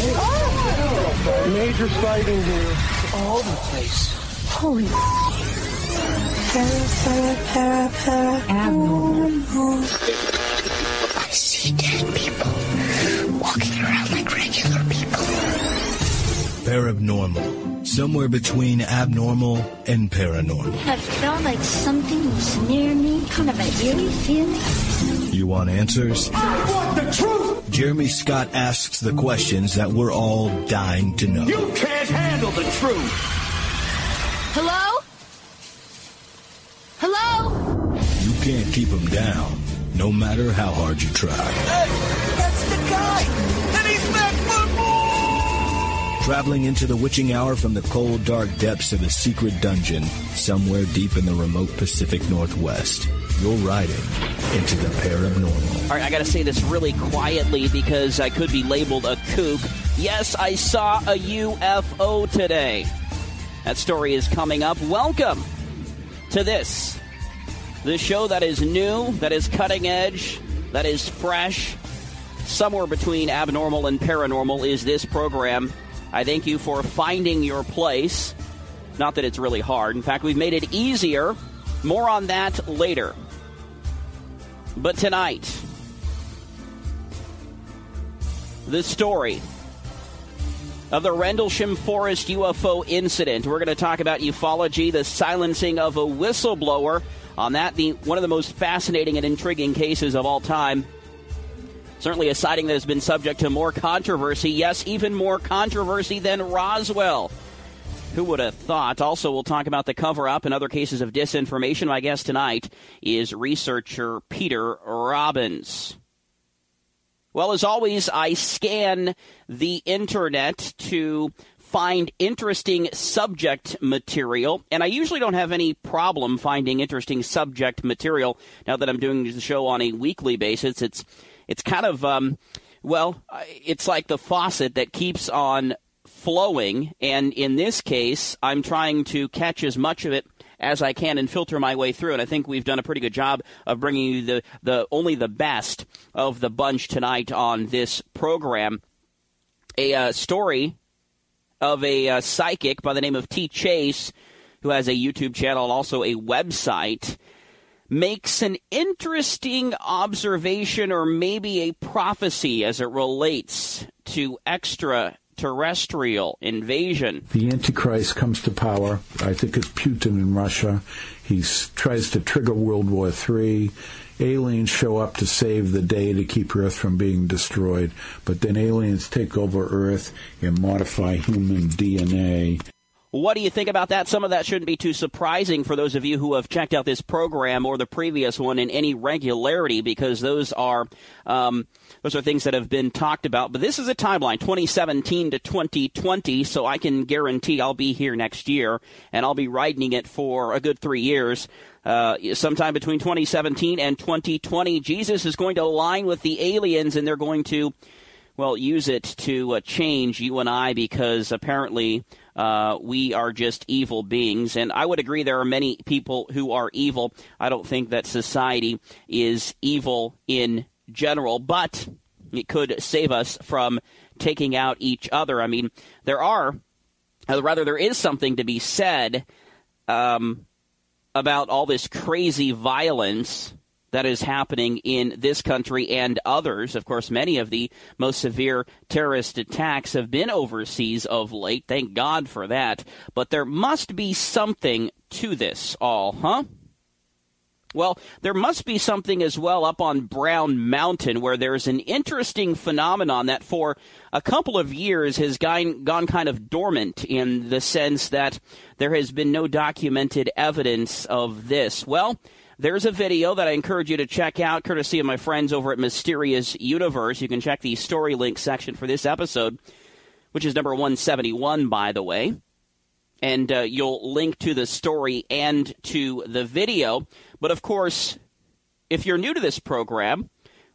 P-L-U-S.com. Major sighting here. All over the place. Holy. Para, para, para, para. Abnormal. I see dead people walking around like regular people. Paranormal. Somewhere between abnormal and paranormal. I felt like something was near me, kind of an eerie feeling. You want answers? I want the truth! Jeremy Scott asks the questions that we're all dying to know. You can't handle the truth! Hello? Hello? You can't keep him down, no matter how hard you try. Hey, that's the guy! Traveling into the witching hour from the cold, dark depths of a secret dungeon somewhere deep in the remote Pacific Northwest. You're riding into the paranormal. All right, I got to say this really quietly because I could be labeled a kook. Yes, I saw a UFO today. That story is coming up. Welcome to this, the show that is new, that is cutting edge, that is fresh. Somewhere between abnormal and paranormal is this program. I thank you for finding your place. Not that it's really hard. In fact, we've made it easier. More on that later. But tonight, the story of the Rendlesham Forest UFO incident. We're going to talk about ufology, the silencing of a whistleblower. On that, the one of the most fascinating and intriguing cases of all time. Certainly a sighting that has been subject to more controversy. Yes, even more controversy than Roswell. Who would have thought? Also, we'll talk about the cover up and other cases of disinformation. My guest tonight is researcher Peter Robbins. Well, as always, I scan the internet to find interesting subject material, and I usually don't have any problem finding interesting subject material. Now that I'm doing the show on a weekly basis, it's it's kind of um, well, it's like the faucet that keeps on flowing, and in this case, I'm trying to catch as much of it as I can and filter my way through. And I think we've done a pretty good job of bringing you the, the only the best of the bunch tonight on this program. A uh, story of a uh, psychic by the name of T. Chase, who has a YouTube channel and also a website, makes an interesting observation or maybe a prophecy as it relates to extra terrestrial invasion. The Antichrist comes to power. I think it's Putin in Russia. He tries to trigger World War III. Aliens show up to save the day to keep Earth from being destroyed, but then aliens take over Earth and modify human DNA. What do you think about that? Some of that shouldn't be too surprising for those of you who have checked out this program or the previous one in any regularity, because those are um, those are things that have been talked about. But this is a timeline, 2017 to 2020, so I can guarantee I'll be here next year, and I'll be riding it for a good three years. Uh, sometime between 2017 and 2020, Jesus is going to align with the aliens, and they're going to well, use it to uh, change you and I because apparently uh, we are just evil beings. And I would agree there are many people who are evil. I don't think that society is evil in general, but it could save us from taking out each other. I mean, there are, uh, rather, there is something to be said um, about all this crazy violence that is happening in this country and others. Of course, many of the most severe terrorist attacks have been overseas of late. Thank God for that. But there must be something to this all, huh? Well, there must be something as well up on Brown Mountain where there's an interesting phenomenon that for a couple of years has gone, gone kind of dormant in the sense that there has been no documented evidence of this. Well, there's a video that I encourage you to check out, courtesy of my friends over at Mysterious Universe. You can check the story link section for this episode, which is number 171, by the way. And uh, you'll link to the story and to the video. But of course, if you're new to this program,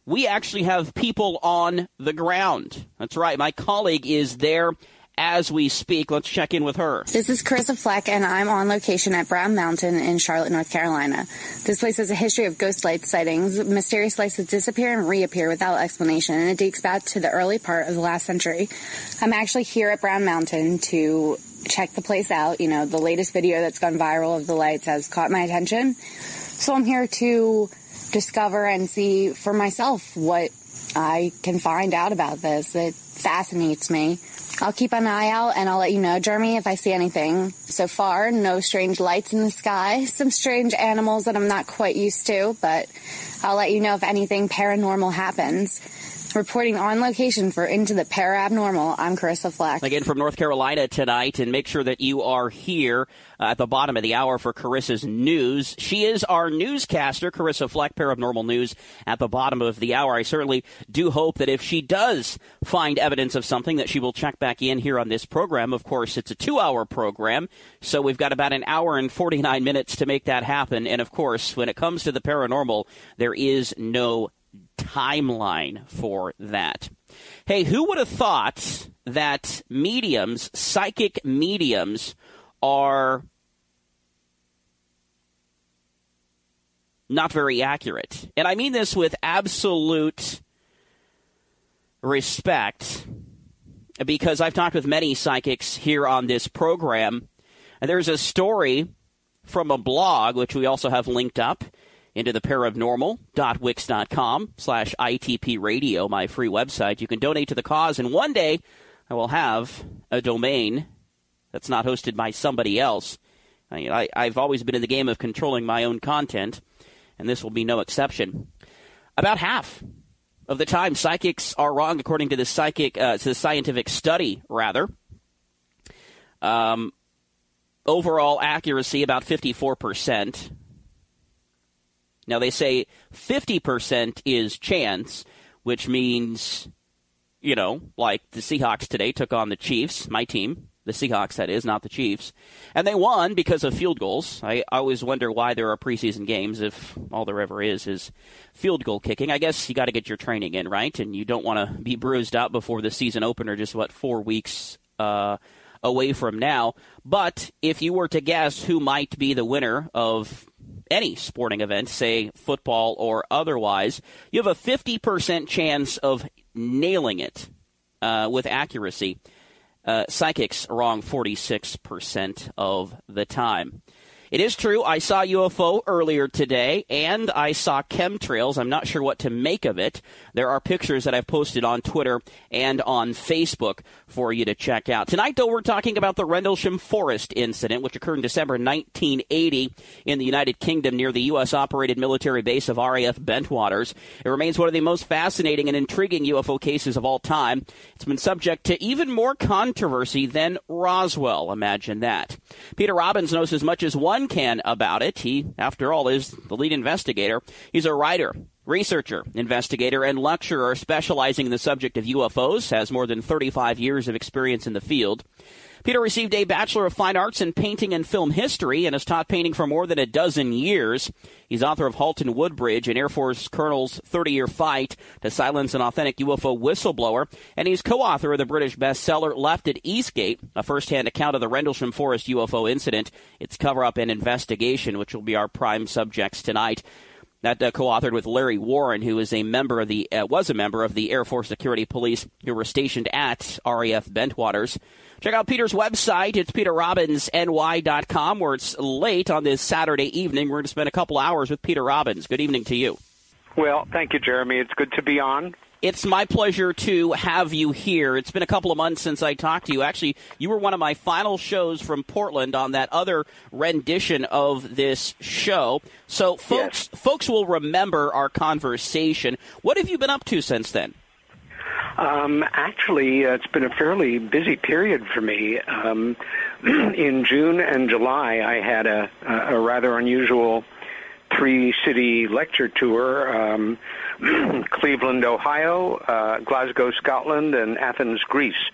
we actually have people on the ground. That's right. My colleague is there as we speak. Let's check in with her. This is Carissa Fleck, and I'm on location at Brown Mountain in Charlotte, North Carolina. This place has a history of ghost light sightings. Mysterious lights that disappear and reappear without explanation, and it dates back to the early part of the last century. I'm actually here at Brown Mountain to check the place out. You know, the latest video that's gone viral of the lights has caught my attention. So I'm here to discover and see for myself what I can find out about this. It fascinates me. I'll keep an eye out and I'll let you know, Jeremy, if I see anything. So far, no strange lights in the sky, some strange animals that I'm not quite used to, but I'll let you know if anything paranormal happens. Reporting on location for Into the Parabnormal, I'm Carissa Fleck. Again from North Carolina tonight, and make sure that you are here uh, at the bottom of the hour for Carissa's news. She is our newscaster, Carissa Fleck, Paranormal News, at the bottom of the hour. I certainly do hope that if she does find evidence of something, that she will check back in here on this program. Of course, it's a two-hour program, so we've got about an hour and 49 minutes to make that happen. And of course, when it comes to the paranormal, there is no timeline for that. Hey, who would have thought that mediums, psychic mediums, are not very accurate? And I mean this with absolute respect because I've talked with many psychics here on this program. And there's a story from a blog, which we also have linked up into the paranormal.wix.com slash ITP radio, my free website. You can donate to the cause, and one day I will have a domain that's not hosted by somebody else. I, have always been in the game of controlling my own content, and this will be no exception. About half of the time, psychics are wrong, according to the psychic, uh, to the scientific study, rather. Um, overall accuracy about 54%. Now, they say 50% is chance, which means, you know, like the Seahawks today took on the Chiefs, my team, the Seahawks, that is, not the Chiefs. And they won because of field goals. I always wonder why there are preseason games if all there ever is is field goal kicking. I guess you got to get your training in, right? And you don't want to be bruised up before the season opener, just what, four weeks uh, away from now. But if you were to guess who might be the winner of any sporting event, say football or otherwise, you have a 50% chance of nailing it uh, with accuracy. Uh, psychics wrong 46% of the time. It is true. I saw UFO earlier today, and I saw chemtrails. I'm not sure what to make of it. There are pictures that I've posted on Twitter and on Facebook for you to check out. Tonight, though, we're talking about the Rendlesham Forest incident, which occurred in December 1980 in the United Kingdom near the U.S. operated military base of RAF Bentwaters. It remains one of the most fascinating and intriguing UFO cases of all time. It's been subject to even more controversy than Roswell. Imagine that. Peter Robbins knows as much as one one can about it. He, after all, is the lead investigator. He's a writer, researcher, investigator, and lecturer specializing in the subject of UFOs, has more than 35 years of experience in the field. Peter received a Bachelor of Fine Arts in Painting and Film History and has taught painting for more than a dozen years. He's author of Halt in Woodbridge, an Air Force colonel's 30 year fight to silence an authentic UFO whistleblower, and he's co author of the British bestseller Left at Eastgate, a first hand account of the Rendlesham Forest UFO incident, its cover up and investigation, which will be our prime subjects tonight. That uh, co-authored with Larry Warren, who is a member of the uh, was a member of the Air Force Security Police who were stationed at RAF Bentwaters. Check out Peter's website. It's peterrobbinsny.com, where it's late on this Saturday evening. We're going to spend a couple hours with Peter Robbins. Good evening to you. Well, thank you, Jeremy. It's good to be on. It's my pleasure to have you here. It's been a couple of months since I talked to you. Actually, you were one of my final shows from Portland on that other rendition of this show. So, folks, yes. folks will remember our conversation. What have you been up to since then? Um, actually, uh, it's been a fairly busy period for me. Um, in June and July, I had a, a rather unusual three city lecture tour um, Cleveland, Ohio, uh, Glasgow, Scotland, and Athens, Greece.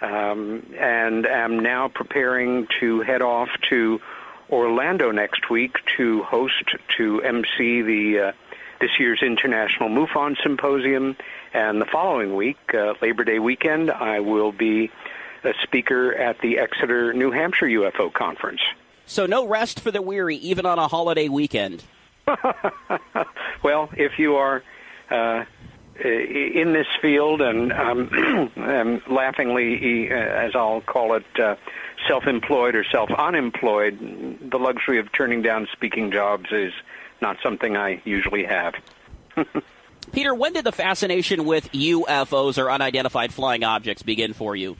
Um, and am now preparing to head off to Orlando next week to host, to MC the uh, this year's International MUFON Symposium. And the following week, uh, Labor Day weekend, I will be a speaker at the Exeter, New Hampshire UFO Conference. So no rest for the weary, even on a holiday weekend. well, if you are uh, in this field and um, laughingly, uh, as I'll call it, uh, self-employed or self-unemployed, the luxury of turning down speaking jobs is not something I usually have. Peter, when did the fascination with UFOs or unidentified flying objects begin for you?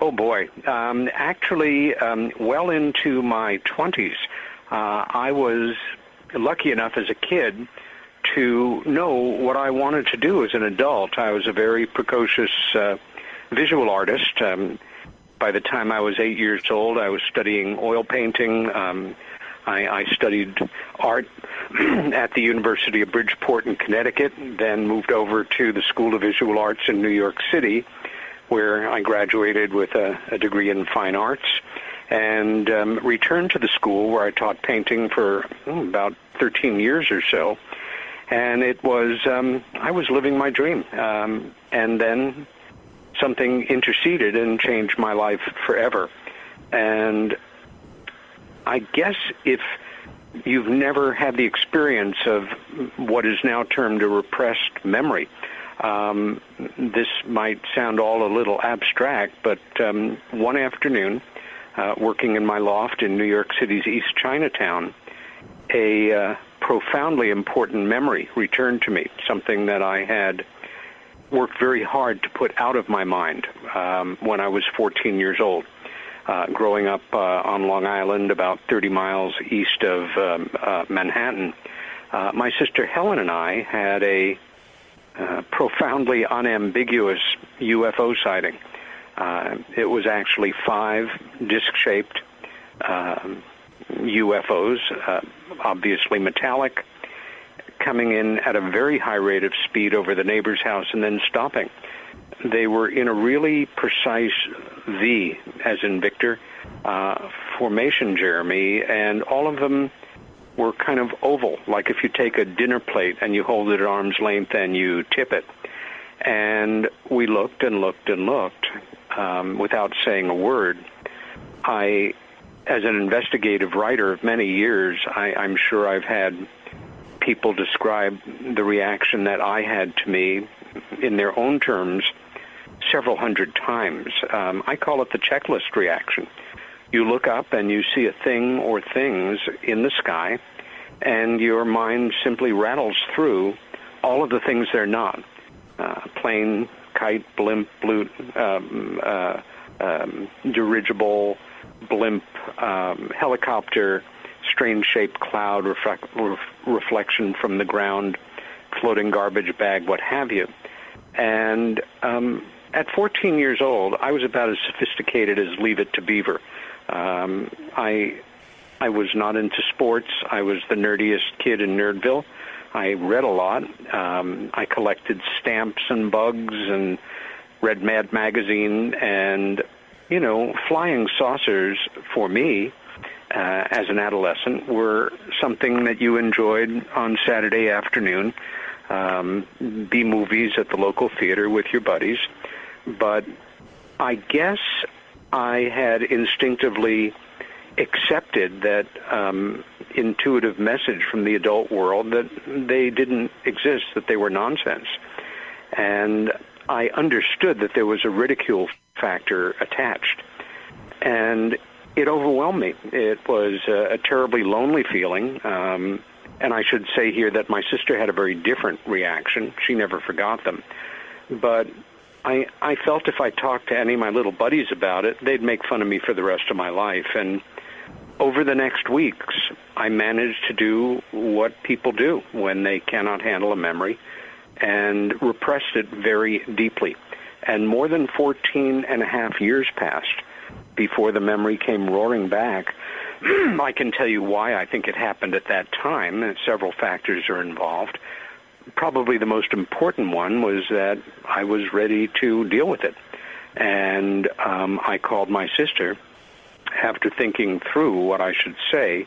Oh boy, um, actually, um, well into my twenties, uh, I was lucky enough as a kid to know what I wanted to do as an adult. I was a very precocious uh, visual artist. Um, by the time I was eight years old, I was studying oil painting. Um, I, I studied art at the University of Bridgeport in Connecticut, then moved over to the School of Visual Arts in New York City, where I graduated with a, a degree in fine arts, and um, returned to the school where I taught painting for oh, about 13 years or so. And it was, um, I was living my dream. Um, and then something interceded and changed my life forever. And I guess if you've never had the experience of what is now termed a repressed memory, um, this might sound all a little abstract, but um, one afternoon, uh, working in my loft in New York City's East Chinatown, a uh, profoundly important memory returned to me, something that I had worked very hard to put out of my mind um, when I was 14 years old uh, growing up uh, on Long Island, about 30 miles east of um, uh, Manhattan, uh, my sister Helen and I had a uh, profoundly unambiguous UFO sighting. Uh, it was actually five disc-shaped uh, UFOs, uh, obviously metallic, coming in at a very high rate of speed over the neighbor's house and then stopping. They were in a really precise V, as in Victor, uh, formation, Jeremy, and all of them were kind of oval, like if you take a dinner plate and you hold it at arm's length and you tip it. And we looked and looked and looked um, without saying a word. I, as an investigative writer of many years, I, I'm sure I've had people describe the reaction that I had to me in their own terms several hundred times. Um, I call it the checklist reaction. You look up and you see a thing or things in the sky, and your mind simply rattles through all of the things they're not. Uh, plane, kite, blimp, blute, um, uh, um, dirigible, blimp, um, helicopter, strange-shaped cloud, reflect, ref- reflection from the ground, floating garbage bag, what have you. And um, at 14 years old, I was about as sophisticated as Leave It to Beaver. Um, I I was not into sports. I was the nerdiest kid in Nerdville. I read a lot. Um, I collected stamps and bugs and read Mad Magazine. And, you know, flying saucers for me uh, as an adolescent were something that you enjoyed on Saturday afternoon. Um, B movies at the local theater with your buddies but I guess I had instinctively accepted that um, intuitive message from the adult world that they didn't exist, that they were nonsense. And I understood that there was a ridicule factor attached. And it overwhelmed me. It was a, a terribly lonely feeling. Um, And I should say here that my sister had a very different reaction. She never forgot them. But I I felt if I talked to any of my little buddies about it, they'd make fun of me for the rest of my life. And over the next weeks, I managed to do what people do when they cannot handle a memory and repressed it very deeply. And more than 14 and a half years passed before the memory came roaring back. I can tell you why I think it happened at that time. Several factors are involved. Probably the most important one was that I was ready to deal with it. And um, I called my sister after thinking through what I should say.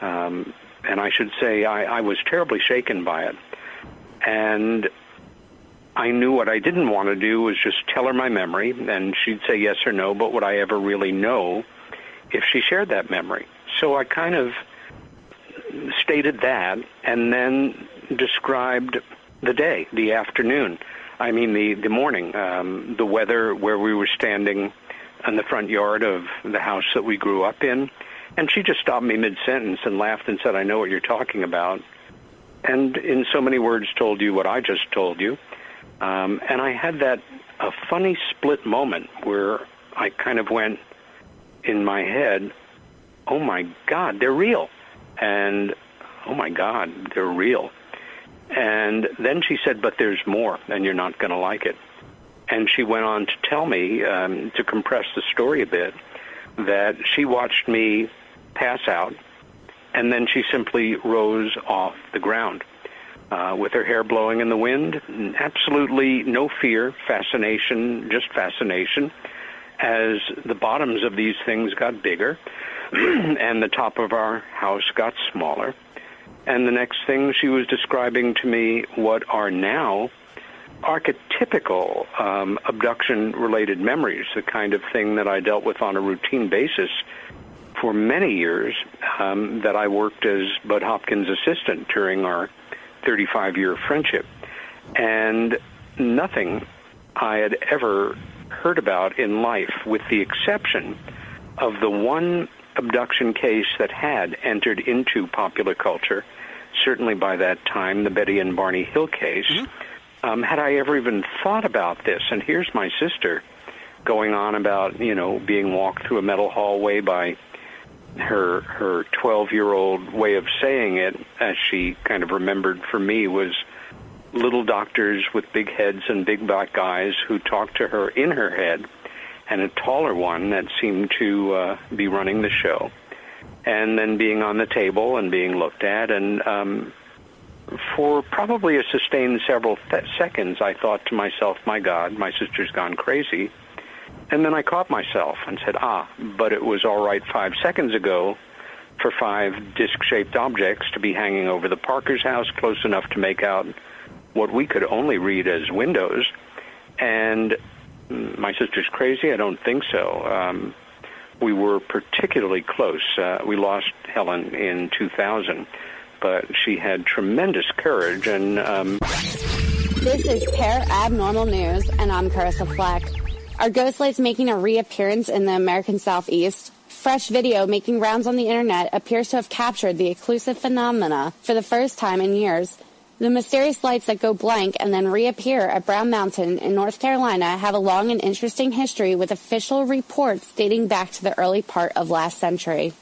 Um, and I should say I, I was terribly shaken by it. And I knew what I didn't want to do was just tell her my memory, and she'd say yes or no, but would I ever really know if she shared that memory? So I kind of stated that and then described the day, the afternoon. I mean, the, the morning, um, the weather where we were standing in the front yard of the house that we grew up in. And she just stopped me mid sentence and laughed and said, I know what you're talking about. And in so many words, told you what I just told you. Um, and I had that a funny split moment where I kind of went in my head, "Oh my God, they're real," and "Oh my God, they're real." And then she said, "But there's more, and you're not going to like it." And she went on to tell me, um, to compress the story a bit, that she watched me pass out, and then she simply rose off the ground uh, with her hair blowing in the wind. Absolutely no fear, fascination, just fascination. As the bottoms of these things got bigger and the top of our house got smaller. And the next thing she was describing to me what are now archetypical um, abduction related memories, the kind of thing that I dealt with on a routine basis for many years um, that I worked as Bud Hopkins' assistant during our 35 year friendship. And nothing I had ever heard about in life, with the exception of the one abduction case that had entered into popular culture, certainly by that time, the Betty and Barney Hill case, mm-hmm. um, had I ever even thought about this. And here's my sister going on about, you know, being walked through a metal hallway by her her 12 year old way of saying it, as she kind of remembered for me, was little doctors with big heads and big black eyes who talked to her in her head, and a taller one that seemed to uh, be running the show, and then being on the table and being looked at, and um, for probably a sustained several th- seconds, I thought to myself, "My God, my sister's gone crazy." And then I caught myself and said, ah, but it was all right five seconds ago for five disc shaped objects to be hanging over the Parker's house close enough to make out what we could only read as windows. And my sister's crazy? I don't think so. Um, we were particularly close. Uh, we lost Helen in 2000, but she had tremendous courage. And um... this is Parabnormal News, and I'm Carissa Fleck. Are ghost lights making a reappearance in the American Southeast? Fresh video making rounds on the internet appears to have captured the elusive phenomena for the first time in years. The mysterious lights that go blank and then reappear at Brown Mountain in North Carolina have a long and interesting history with official reports dating back to the early part of last century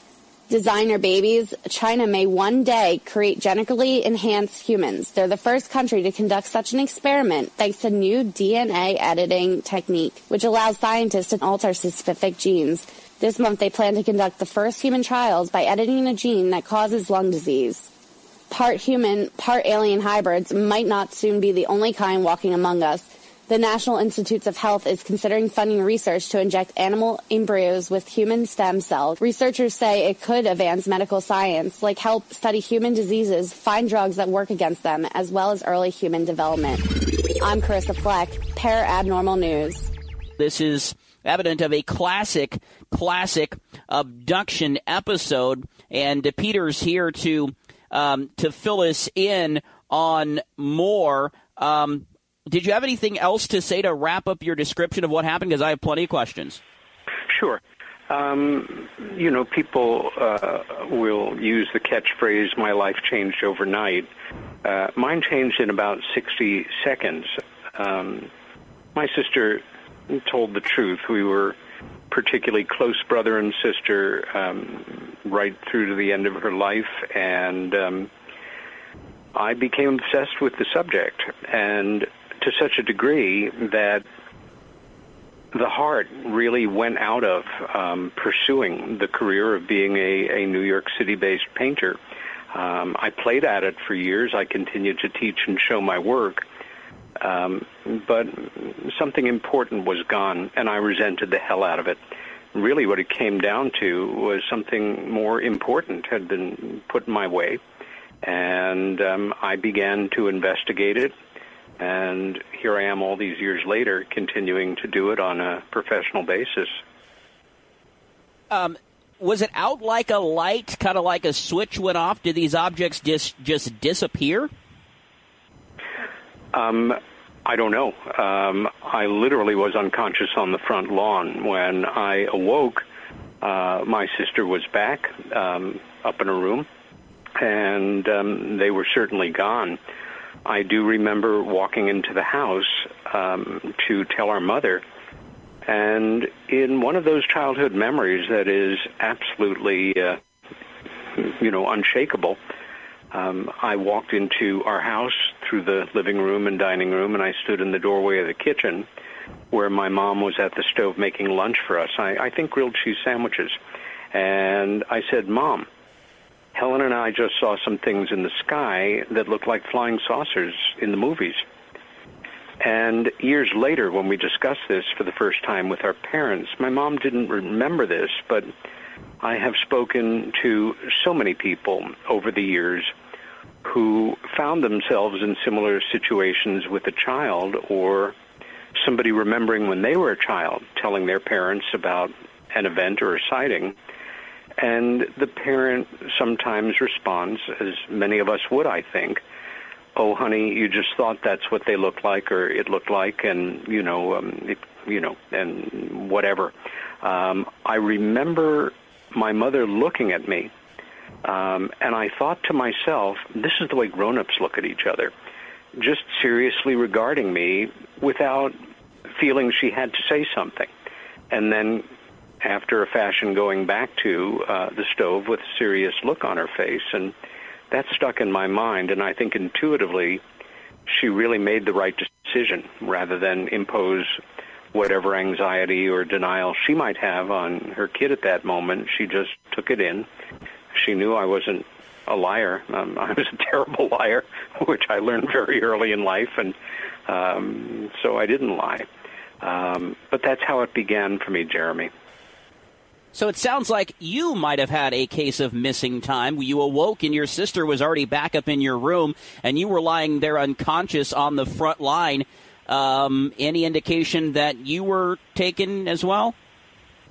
designer babies, China may one day create genetically enhanced humans. They're the first country to conduct such an experiment thanks to new DNA editing technique, which allows scientists to alter specific genes. This month they plan to conduct the first human trials by editing a gene that causes lung disease. Part human, part alien hybrids might not soon be the only kind walking among us. The National Institutes of Health is considering funding research to inject animal embryos with human stem cells. Researchers say it could advance medical science, like help study human diseases, find drugs that work against them, as well as early human development. I'm Carissa Fleck, Parabnormal News. This is evident of a classic, classic abduction episode, and Peter's here to um, to fill us in on more. Um, did you have anything else to say to wrap up your description of what happened? Because I have plenty of questions. Sure. Um, you know, people uh, will use the catchphrase, my life changed overnight. Uh, mine changed in about 60 seconds. Um, my sister told the truth. We were particularly close brother and sister um, right through to the end of her life, and um, I became obsessed with the subject, and to such a degree that the heart really went out of um, pursuing the career of being a, a New York City-based painter. Um, I played at it for years. I continued to teach and show my work. Um, but something important was gone, and I resented the hell out of it. Really, what it came down to was something more important had been put in my way, and um, I began to investigate it and here I am all these years later, continuing to do it on a professional basis. Um, was it out like a light, kind of like a switch went off? Did these objects just just disappear? Um, I don't know. Um, I literally was unconscious on the front lawn when I awoke. Uh, my sister was back um, up in her room, and um, they were certainly gone. I do remember walking into the house um, to tell our mother, and in one of those childhood memories that is absolutely, uh, you know, unshakable, um, I walked into our house through the living room and dining room, and I stood in the doorway of the kitchen where my mom was at the stove making lunch for us. I, I think grilled cheese sandwiches. And I said, Mom, Helen and I just saw some things in the sky that looked like flying saucers in the movies. And years later, when we discussed this for the first time with our parents, my mom didn't remember this, but I have spoken to so many people over the years who found themselves in similar situations with a child or somebody remembering when they were a child telling their parents about an event or a sighting and the parent sometimes responds, as many of us would, I think, oh, honey, you just thought that's what they looked like or it looked like, and, you know, um, it, you know, and whatever. Um, I remember my mother looking at me, um, and I thought to myself, this is the way grown-ups look at each other, just seriously regarding me without feeling she had to say something. And then after a fashion going back to uh, the stove with a serious look on her face. And that stuck in my mind. And I think intuitively, she really made the right decision rather than impose whatever anxiety or denial she might have on her kid at that moment. She just took it in. She knew I wasn't a liar. Um, I was a terrible liar, which I learned very early in life, and um, so I didn't lie. Um, but that's how it began for me, Jeremy. So it sounds like you might have had a case of missing time. You awoke and your sister was already back up in your room, and you were lying there unconscious on the front line. Um, any indication that you were taken as well?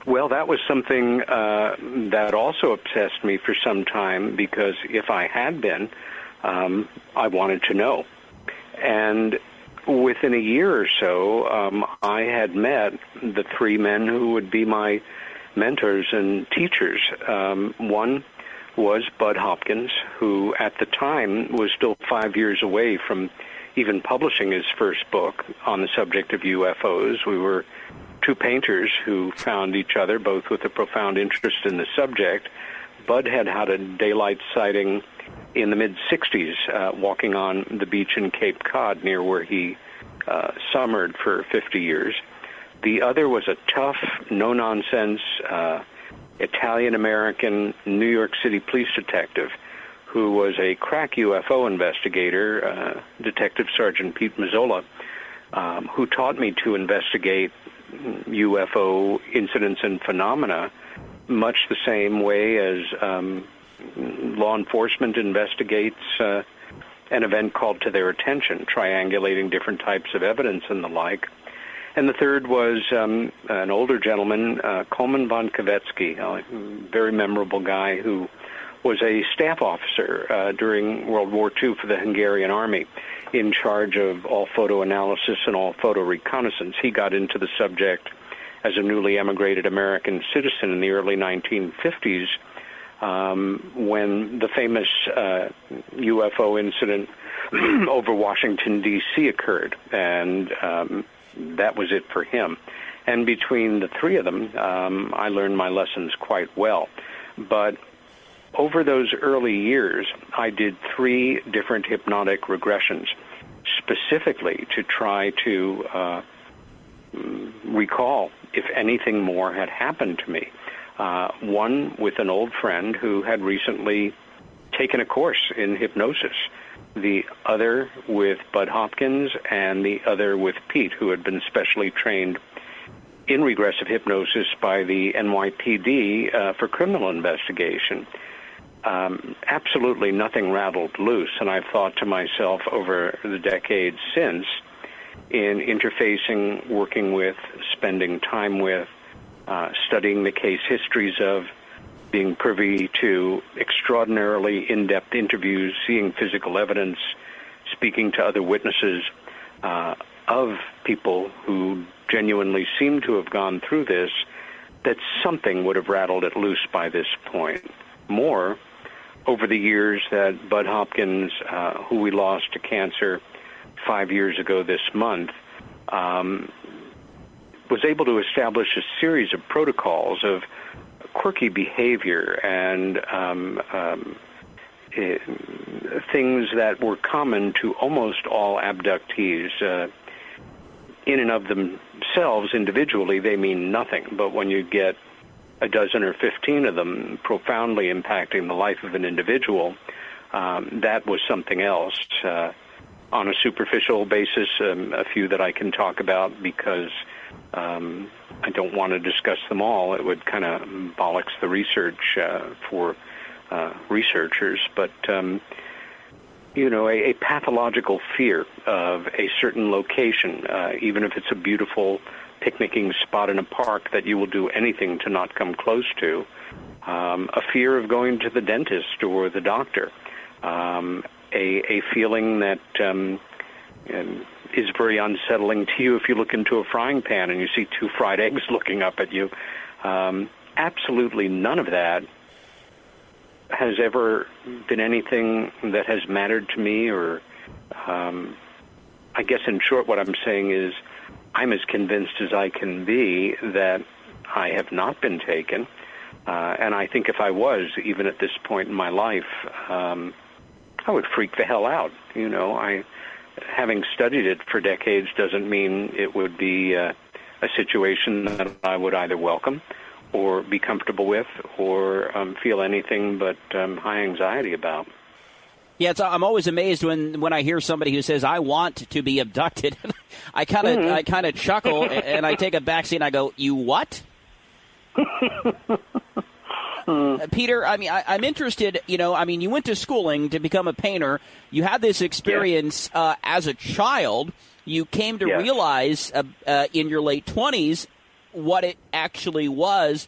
Well, that was something uh, that also obsessed me for some time because if I had been, um, I wanted to know. And within a year or so, um, I had met the three men who would be my mentors and teachers. Um, one was Bud Hopkins, who at the time was still five years away from even publishing his first book on the subject of UFOs. We were two painters who found each other, both with a profound interest in the subject. Bud had had a daylight sighting in the mid 60s, uh, walking on the beach in Cape Cod near where he uh, summered for 50 years. The other was a tough, no nonsense uh, Italian American New York City police detective who was a crack UFO investigator, uh, Detective Sergeant Pete Mazzola, um, who taught me to investigate UFO incidents and phenomena much the same way as um, law enforcement investigates uh, an event called to their attention, triangulating different types of evidence and the like. And the third was um, an older gentleman, uh, Colman VonKeviczky, a very memorable guy who was a staff officer uh, during World War II for the Hungarian army in charge of all photo analysis and all photo reconnaissance. He got into the subject as a newly emigrated American citizen in the early 1950s um, when the famous uh, UFO incident over Washington, D.C. occurred. And um, that was it for him. And between the three of them, um, I learned my lessons quite well. But over those early years, I did three different hypnotic regressions specifically to try to uh, recall if anything more had happened to me. Uh, one with an old friend who had recently taken a course in hypnosis, the other with Bud Hopkins, and the other with Pete, who had been specially trained in regressive hypnosis by the NYPD uh, for criminal investigation. Um, absolutely nothing rattled loose, and I've thought to myself over the decades since, in interfacing, working with, spending time with, uh, studying the case histories of, being privy to extraordinarily in depth interviews, seeing physical evidence, speaking to other witnesses uh, of people who genuinely seem to have gone through this, that something would have rattled it loose by this point. More, over the years that Bud Hopkins, uh, who we lost to cancer five years ago this month, um, was able to establish a series of protocols of quirky behavior and um, um, eh, things that were common to almost all abductees. Uh, in and of themselves, individually, they mean nothing. But when you get a dozen or 15 of them profoundly impacting the life of an individual, um, that was something else. Uh, on a superficial basis, um, a few that I can talk about because um, I don't want to discuss them all. It would kind of bollocks the research uh, for uh, researchers, but um, you know, a, a, pathological fear of a certain location, uh, even if it's a beautiful picnicking spot in a park that you will do anything to not come close to. Um, a fear of going to the dentist or the doctor. Um, a, a feeling that um, is very unsettling to you if you look into a frying pan and you see two fried eggs looking up at you. Um, absolutely none of that has ever been anything that has mattered to me or um, I guess in short what I'm saying is I'm as convinced as I can be that I have not been taken. Uh, and I think if I was, even at this point in my life, um, I would freak the hell out. You know, I having studied it for decades doesn't mean it would be uh, a situation that I would either welcome or be comfortable with or um, feel anything but um, high anxiety about. Yeah, I'm always amazed when, when I hear somebody who says I want to be abducted. I kind of mm-hmm. I kind of chuckle and I take a backseat and I go, "You what?" Uh, Peter, I mean, I, am interested. You know, I mean, you went to schooling to become a painter. You had this experience yes. uh, as a child. You came to yes. realize uh, uh in your late 20s what it actually was.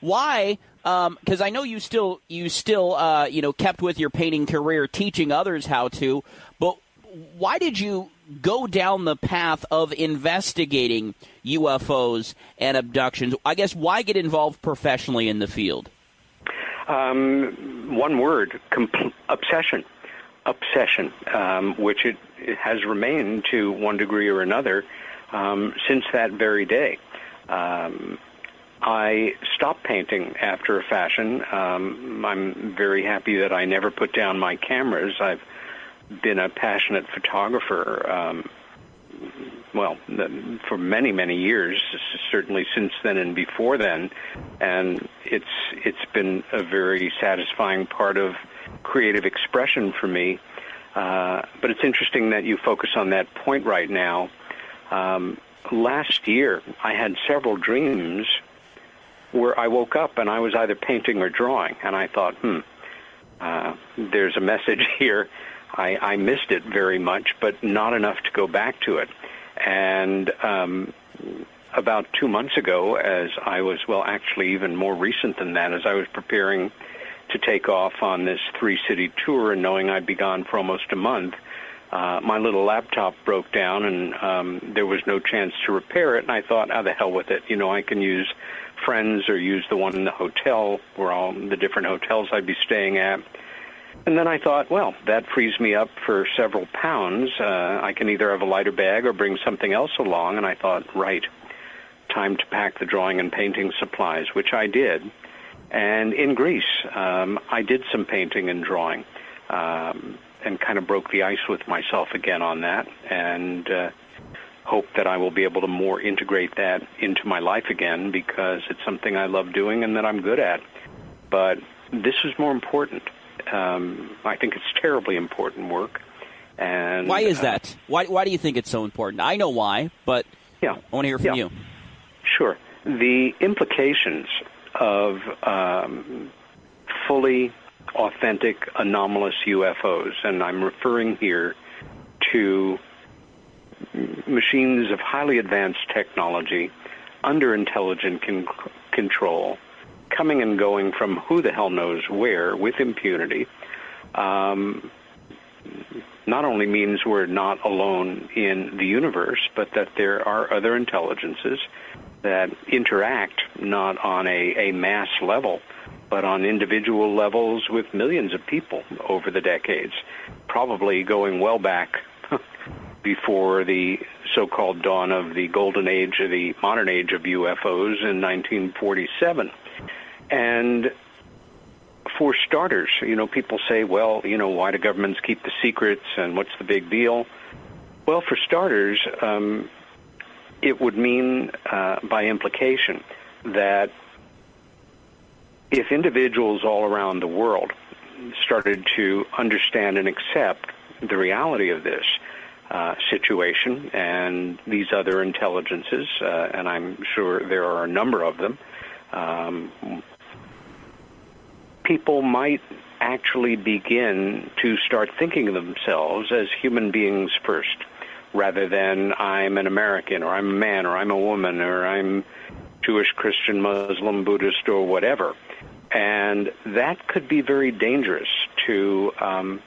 Why? Because um, I know you still you still uh, you know kept with your painting career, teaching others how to. But why did you go down the path of investigating UFOs and abductions? I guess why get involved professionally in the field? Um, one word: compl- obsession. Obsession, um, which it, it, has remained to one degree or another um, since that very day. Um, I stopped painting after a fashion. Um, I'm very happy that I never put down my cameras. I've been a passionate photographer um, well, for many many years, certainly since then and before then, and it's it's been a very satisfying part of creative expression for me. Uh, but it's interesting that you focus on that point right now. Um, last year, I had several dreams where I woke up and I was either painting or drawing, and I thought, hmm, uh, there's a message here. I, I missed it very much, but not enough to go back to it. And um, about two months ago, as I was, well, actually even more recent than that, as I was preparing to take off on this three city tour and knowing I'd be gone for almost a month, uh, my little laptop broke down and um, there was no chance to repair it. And I thought, oh, the hell with it. You know, I can use friends or use the one in the hotel where all the different hotels I'd be staying at. And then I thought, well, that frees me up for several pounds. Uh, I can either have a lighter bag or bring something else along. And I thought, right, time to pack the drawing and painting supplies, which I did. And in Greece, um, I did some painting and drawing, um, and kind of broke the ice with myself again on that, and uh, hope that I will be able to more integrate that into my life again because it's something I love doing and that I'm good at. But this is more important. Um, I think it's terribly important work. And why is uh, that? Why why do you think it's so important? I know why, but yeah, I want to hear from yeah. you. Sure. The implications of um, fully authentic anomalous UFOs, and I'm referring here to machines of highly advanced technology under intelligent con- control, coming and going from who the hell knows where with impunity. Um, not only means we're not alone in the universe, but that there are other intelligences that interact not on a, a mass level, but on individual levels with millions of people over the decades, probably going well back before the so-called dawn of the golden age, or the modern age of UFOs in 1947. And for starters, you know, people say, well, you know, why do governments keep the secrets and what's the big deal? Well, for starters, um, it would mean, uh, by implication, that if individuals all around the world started to understand and accept the reality of this uh, situation and these other intelligences, uh, and I'm sure there are a number of them, um, people might actually begin to start thinking of themselves as human beings first rather than I'm an American or I'm a man or I'm a woman or I'm Jewish, Christian, Muslim, Buddhist, or whatever. And that could be very dangerous to um,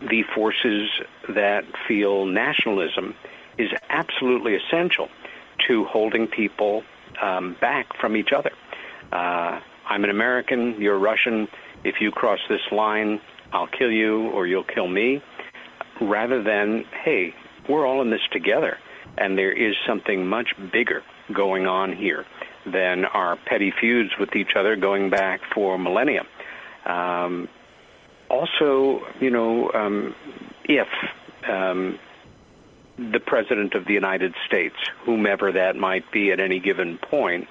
the forces that feel nationalism is absolutely essential to holding people um, back from each other. Uh, I'm an American, you're Russian. If you cross this line, I'll kill you or you'll kill me. Rather than, hey, we're all in this together, and there is something much bigger going on here than our petty feuds with each other going back for millennia. Um, also, you know, um, if um, the President of the United States, whomever that might be at any given point,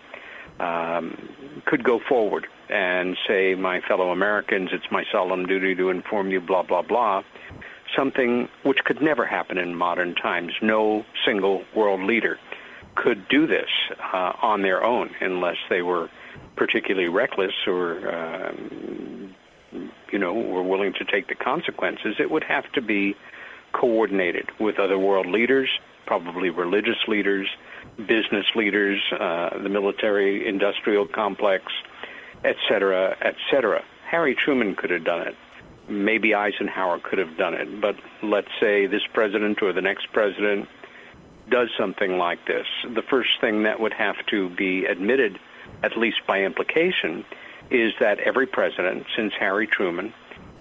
um, could go forward and say, my fellow Americans, it's my solemn duty to inform you, blah, blah, blah, something which could never happen in modern times. No single world leader could do this uh, on their own unless they were particularly reckless or, um, you know, were willing to take the consequences. It would have to be coordinated with other world leaders, probably religious leaders, business leaders, uh, the military industrial complex, et cetera, et cetera. Harry Truman could have done it maybe Eisenhower could have done it, but let's say this president or the next president does something like this. The first thing that would have to be admitted, at least by implication, is that every president since Harry Truman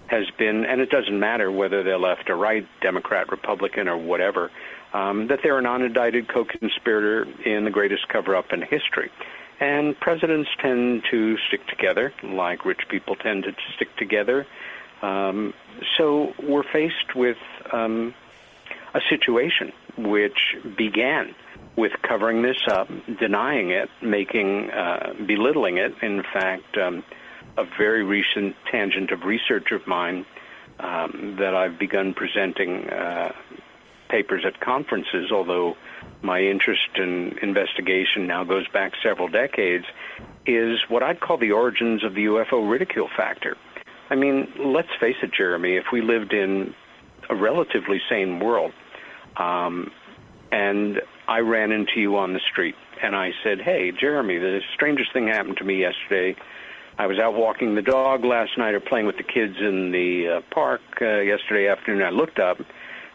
has been, and it doesn't matter whether they're left or right, Democrat, Republican, or whatever, um, that they're an non-indicted co-conspirator in the greatest cover-up in history. And presidents tend to stick together, like rich people tend to stick together. Um, so we're faced with um, a situation which began with covering this up, denying it, making, uh, belittling it. In fact, um, a very recent tangent of research of mine um, that I've begun presenting uh, papers at conferences, although my interest in investigation now goes back several decades, is what I'd call the origins of the UFO ridicule factor. I mean, let's face it, Jeremy, if we lived in a relatively sane world, um, and I ran into you on the street and I said, Hey, Jeremy, the strangest thing happened to me yesterday. I was out walking the dog last night or playing with the kids in the uh, park uh, yesterday afternoon. I looked up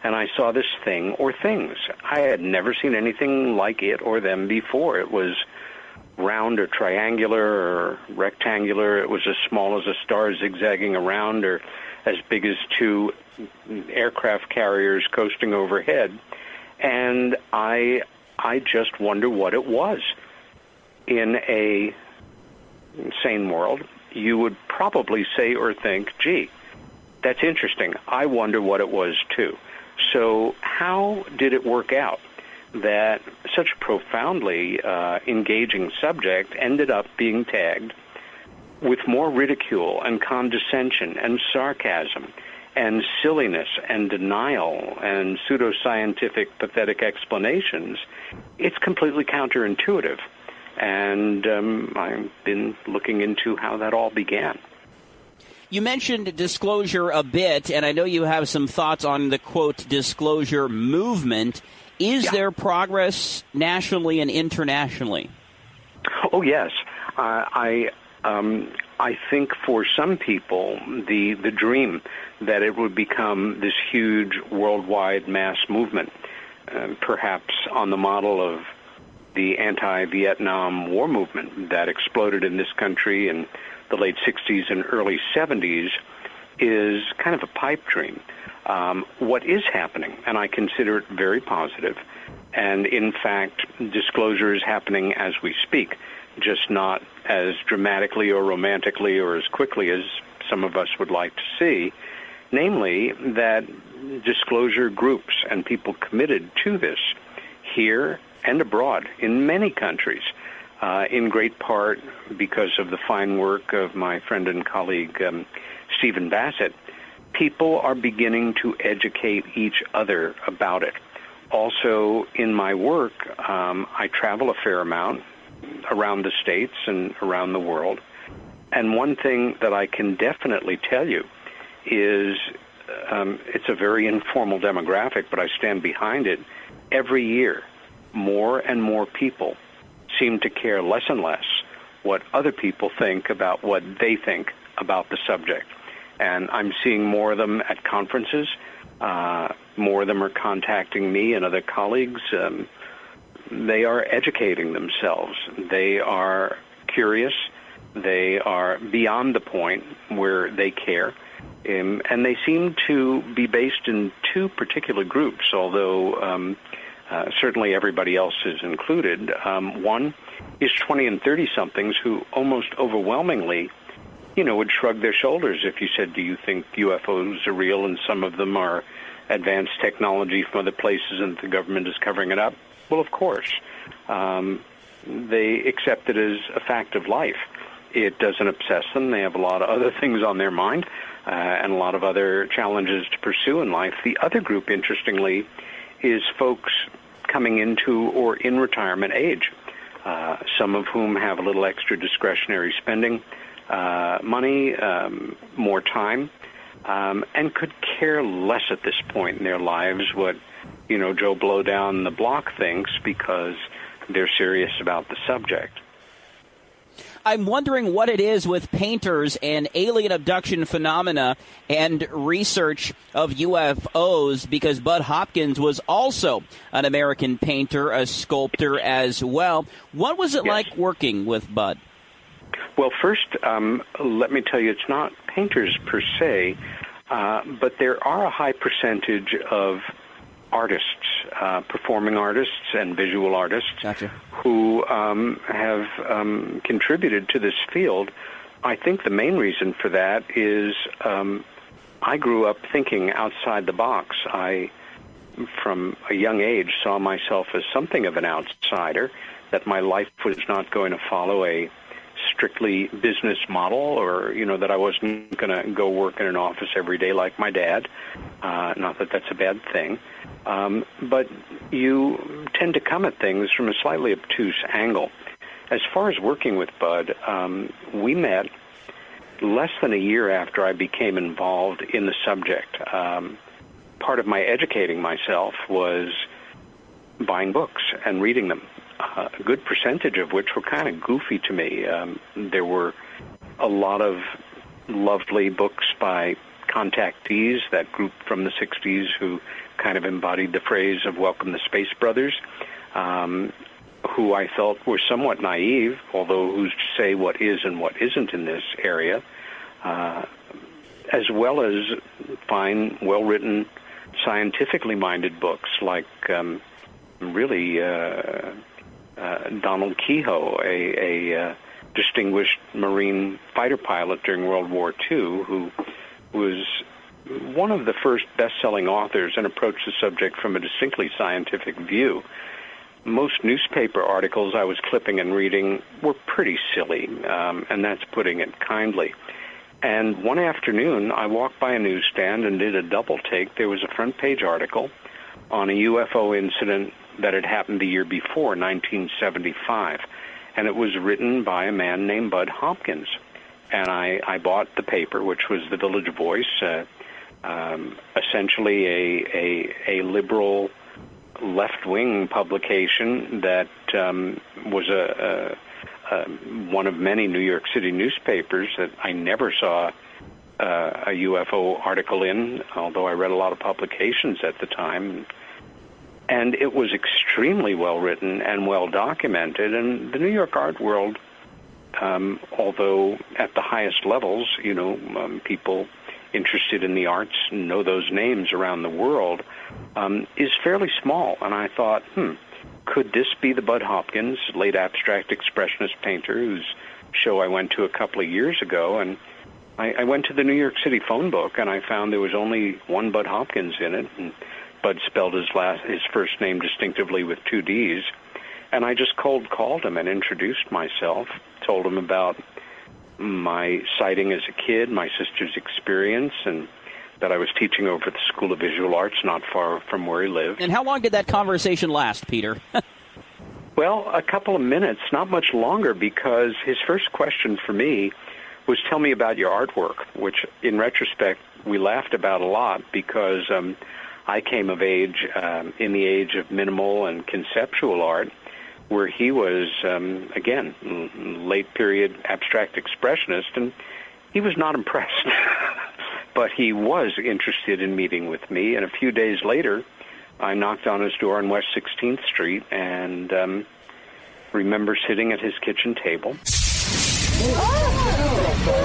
and I saw this thing or things. I had never seen anything like it or them before. It was round or triangular or rectangular. It was as small as a star zigzagging around or as big as two aircraft carriers coasting overhead. And I I just wonder what it was. In a sane world, you would probably say or think, gee, that's interesting. I wonder what it was too. So, how did it work out that such a profoundly uh, engaging subject ended up being tagged with more ridicule and condescension and sarcasm and silliness and denial and pseudoscientific pathetic explanations? It's completely counterintuitive. And um, I've been looking into how that all began. You mentioned disclosure a bit, and I know you have some thoughts on the quote disclosure movement. Is Yeah. there progress nationally and internationally? Oh yes, uh, I um, I think for some people the the dream that it would become this huge worldwide mass movement, uh, perhaps on the model of the anti-Vietnam War movement that exploded in this country in the late 60s and early 70s, is kind of a pipe dream. Um, what is happening, and I consider it very positive, and in fact, disclosure is happening as we speak, just not as dramatically or romantically or as quickly as some of us would like to see. Namely, that disclosure groups and people committed to this here and abroad in many countries, uh, in great part because of the fine work of my friend and colleague um, Stephen Bassett, people are beginning to educate each other about it. Also, in my work, um, I travel a fair amount around the states and around the world. And one thing that I can definitely tell you is um, it's a very informal demographic, but I stand behind it. Every year, more and more people seem to care less and less what other people think about what they think about the subject. And I'm seeing more of them at conferences. Uh, more of them are contacting me and other colleagues. Um, they are educating themselves. They are curious. They are beyond the point where they care. Um, and they seem to be based in two particular groups, although um, uh, certainly everybody else is included. Um, one is 20 and 30 somethings who almost overwhelmingly, you know, would shrug their shoulders if you said, Do you think UFOs are real? And some of them are advanced technology from other places and the government is covering it up. Well, of course. Um, they accept it as a fact of life. It doesn't obsess them. They have a lot of other things on their mind uh, and a lot of other challenges to pursue in life. The other group, interestingly, is folks coming into or in retirement age, uh, some of whom have a little extra discretionary spending uh, money, um, more time, um, and could care less at this point in their lives what you know Joe Blow down the block thinks because they're serious about the subject. I'm wondering what it is with painters and alien abduction phenomena and research of UFOs because Bud Hopkins was also an American painter, a sculptor as well. What was it Yes. like working with Bud? Well, first, um, let me tell you, it's not painters per se, uh, but there are a high percentage of artists, uh, performing artists and visual artists, Gotcha. who um, have um, contributed to this field. I think the main reason for that is um, I grew up thinking outside the box. I, from a young age, saw myself as something of an outsider, that my life was not going to follow a strictly business model or you know that I wasn't going to go work in an office every day like my dad uh not that that's a bad thing um but you tend to come at things from a slightly obtuse angle as far as working with Bud um we met less than a year after I became involved in the subject um part of my educating myself was buying books and reading them uh, a good percentage of which were kind of goofy to me. Um, there were a lot of lovely books by contactees, that group from the 60s who kind of embodied the phrase of Welcome the Space Brothers, um, who I felt were somewhat naive, although who's to say what is and what isn't in this area, uh, as well as fine, well-written, scientifically minded books like um, really uh, uh, Donald Keyhoe, a, a uh, distinguished Marine fighter pilot during World War II, who was one of the first best-selling authors and approached the subject from a distinctly scientific view. Most newspaper articles I was clipping and reading were pretty silly, um, and that's putting it kindly. And one afternoon, I walked by a newsstand and did a double take. There was a front page article on a UFO incident that had happened the year before, 1975. And it was written by a man named Bud Hopkins. And I, I bought the paper, which was the Village Voice, uh, um, essentially a, a, a liberal left wing publication that um, was a, a, a, one of many New York City newspapers that I never saw uh, a UFO article in, although I read a lot of publications at the time. And it was extremely well written and well documented. And the New York art world, um, although at the highest levels, you know, um, people interested in the arts and know those names around the world, um, is fairly small. And I thought, hmm, could this be the Bud Hopkins, late abstract expressionist painter, whose show I went to a couple of years ago? And I, I went to the New York City phone book, and I found there was only one Bud Hopkins in it. And Bud spelled his last his first name distinctively with two D's. And I just cold called him and introduced myself, told him about my sighting as a kid, my sister's experience, and that I was teaching over at the School of Visual Arts not far from where he lived. And how long did that conversation last, Peter? well, a couple of minutes, not much longer, because his first question for me was tell me about your artwork, which in retrospect we laughed about a lot because um, I came of age um, in the age of minimal and conceptual art where he was um, again late period abstract expressionist, and he was not impressed. but he was interested in meeting with me, and a few days later, I knocked on his door on West 16th Street, and um, remember sitting at his kitchen table.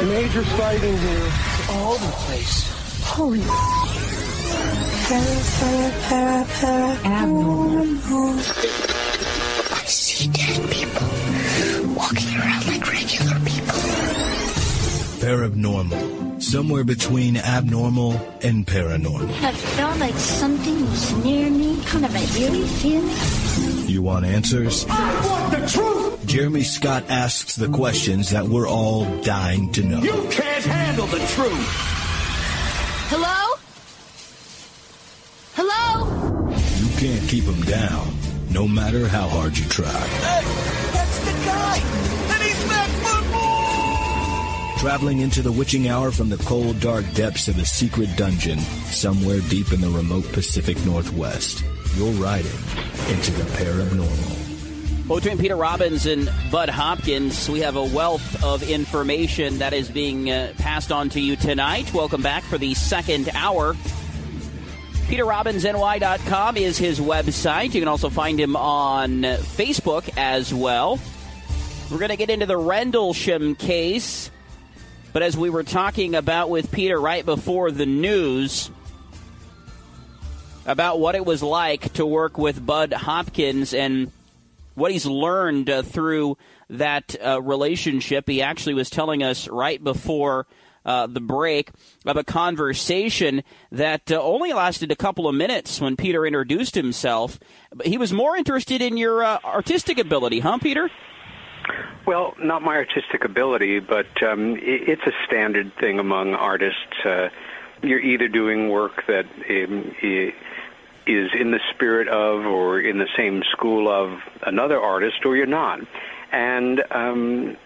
Major fighting here. All over the place. Holy. Para, para, para, para. Abnormal. I see dead people walking around like regular people. Paranormal. Somewhere between abnormal and paranormal. I felt like something was near me, kind of a eerie feeling. You want answers? I want the truth! Jeremy Scott asks the questions that we're all dying to know. You can't handle the truth! Hello? Hello? You can't keep them down, no matter how hard you try. Hey, that's the guy! And he's back for more! Traveling into the witching hour from the cold, dark depths of a secret dungeon somewhere deep in the remote Pacific Northwest. You're riding into the paranormal. Well, between Peter Robbins and Bud Hopkins, we have a wealth of information that is being uh, passed on to you tonight. Welcome back for the second hour. PeterRobbinsNY.com is his website. You can also find him on Facebook as well. We're going to get into the Rendlesham case, but as we were talking about with Peter right before the news, about what it was like to work with Bud Hopkins and what he's learned uh, through that uh, relationship. He actually was telling us right before uh, the break of a conversation that uh, only lasted a couple of minutes when Peter introduced himself. He was more interested in your uh, artistic ability, huh, Peter? Well, not my artistic ability, but um, it, it's a standard thing among artists. Uh, you're either doing work that um, is in the spirit of or in the same school of another artist, or you're not. And um,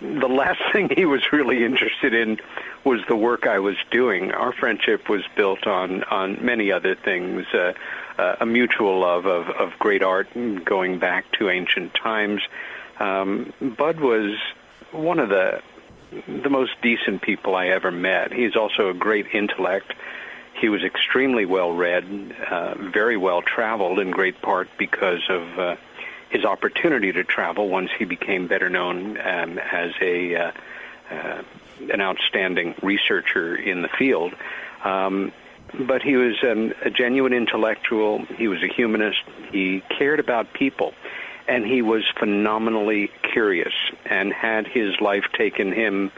the last thing he was really interested in was the work I was doing. Our friendship was built on on many other things. Uh, uh, a mutual love of, of great art going back to ancient times. Um, Bud was one of the the most decent people I ever met. He's also a great intellect. he was extremely well read, uh, very well traveled, in great part because of uh, his opportunity to travel once he became better known um, as a uh, uh, an outstanding researcher in the field. Um, but he was um, a genuine intellectual. He was a humanist. He cared about people, and he was phenomenally curious. And had his life taken him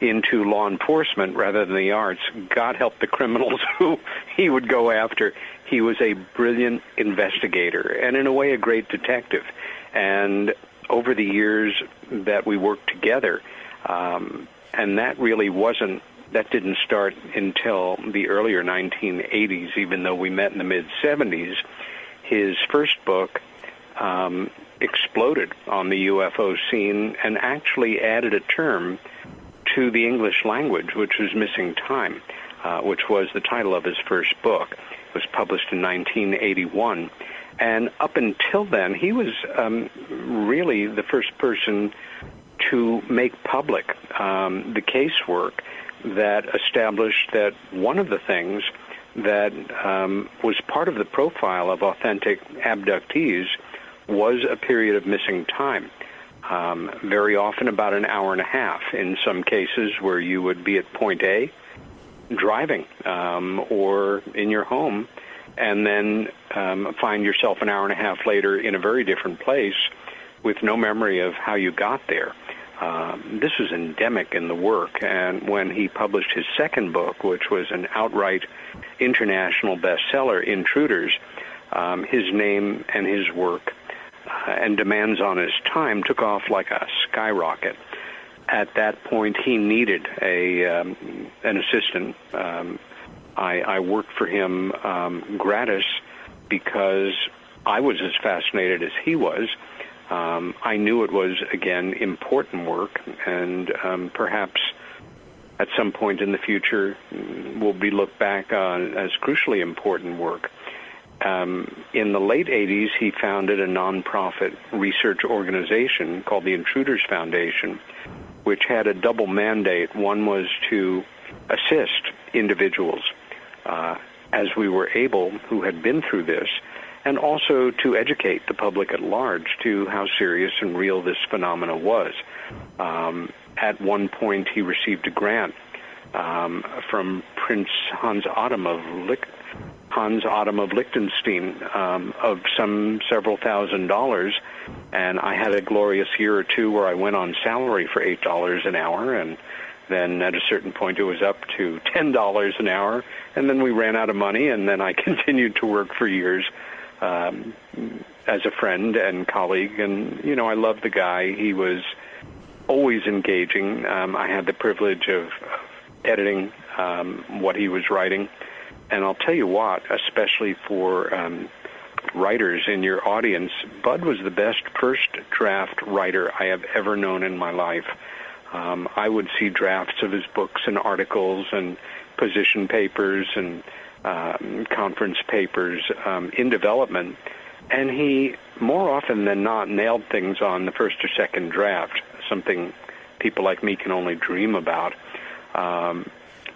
into law enforcement rather than the arts, God help the criminals who he would go after. He was a brilliant investigator and, in a way, a great detective. And over the years that we worked together, um, and that really wasn't that didn't start until the earlier 1980s, even though we met in the mid 70s. His first book um, exploded on the UFO scene and actually added a term to the English language, which was missing time, uh, which was the title of his first book. Was published in 1981. And up until then, he was um, really the first person to make public um, the casework that established that one of the things that um, was part of the profile of authentic abductees was a period of missing time. Um, very often about an hour and a half in some cases where you would be at point A driving um, or in your home and then um, find yourself an hour and a half later in a very different place with no memory of how you got there. Um, this was endemic in the work, and when he published his second book, which was an outright international bestseller, Intruders, um, his name and his work uh, and demands on his time took off like a skyrocket. At that point, he needed a um, an assistant. Um, I, I worked for him um, gratis because I was as fascinated as he was um, I knew it was, again, important work, and um, perhaps at some point in the future will be looked back on as crucially important work. Um, in the late 80s, he founded a nonprofit research organization called the Intruders Foundation, which had a double mandate. One was to assist individuals uh, as we were able, who had been through this, and also to educate the public at large to how serious and real this phenomena was. Um, at one point, he received a grant um, from Prince Hans Adam of Lick- Hans Adam of Liechtenstein um, of some several thousand dollars, and I had a glorious year or two where I went on salary for eight dollars an hour, and then at a certain point it was up to ten dollars an hour, and then we ran out of money, and then I continued to work for years um, as a friend and colleague. And, you know, I love the guy. He was always engaging. Um, I had the privilege of editing um, what he was writing. And I'll tell you what, especially for um, writers in your audience, Bud was the best first draft writer I have ever known in my life. Um, I would see drafts of his books and articles and position papers and um, conference papers um, in development, and he more often than not nailed things on the first or second draft, something people like me can only dream about. Um,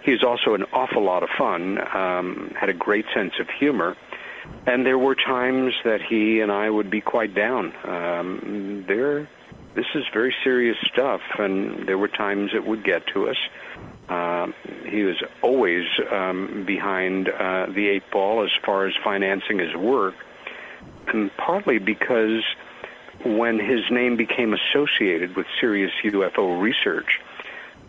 he's also an awful lot of fun, um, had a great sense of humor, and there were times that he and I would be quite down. Um, there, this is very serious stuff, and there were times it would get to us. Uh, he was always um, behind uh, the eight ball as far as financing his work, and partly because when his name became associated with serious UFO research,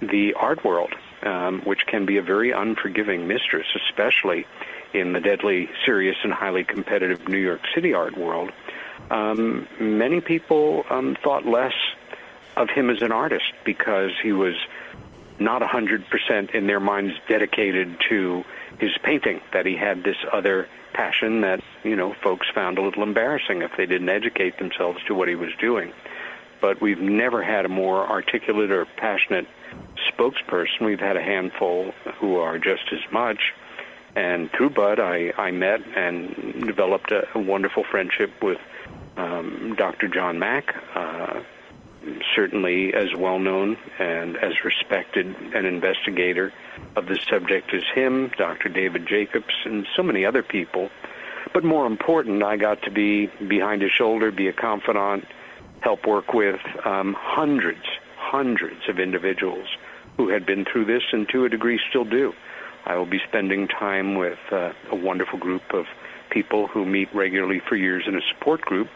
the art world, um, which can be a very unforgiving mistress, especially in the deadly, serious, and highly competitive New York City art world, um, many people um, thought less of him as an artist because he was not 100% in their minds dedicated to his painting, that he had this other passion that, you know, folks found a little embarrassing if they didn't educate themselves to what he was doing. But we've never had a more articulate or passionate spokesperson. We've had a handful who are just as much. And through Bud, I, I met and developed a, a wonderful friendship with um, Dr. John Mack, uh, certainly as well known and as respected an investigator of the subject as him, Dr. David Jacobs, and so many other people. But more important, I got to be behind his shoulder, be a confidant, help work with um, hundreds, hundreds of individuals who had been through this and to a degree still do. I will be spending time with uh, a wonderful group of people who meet regularly for years in a support group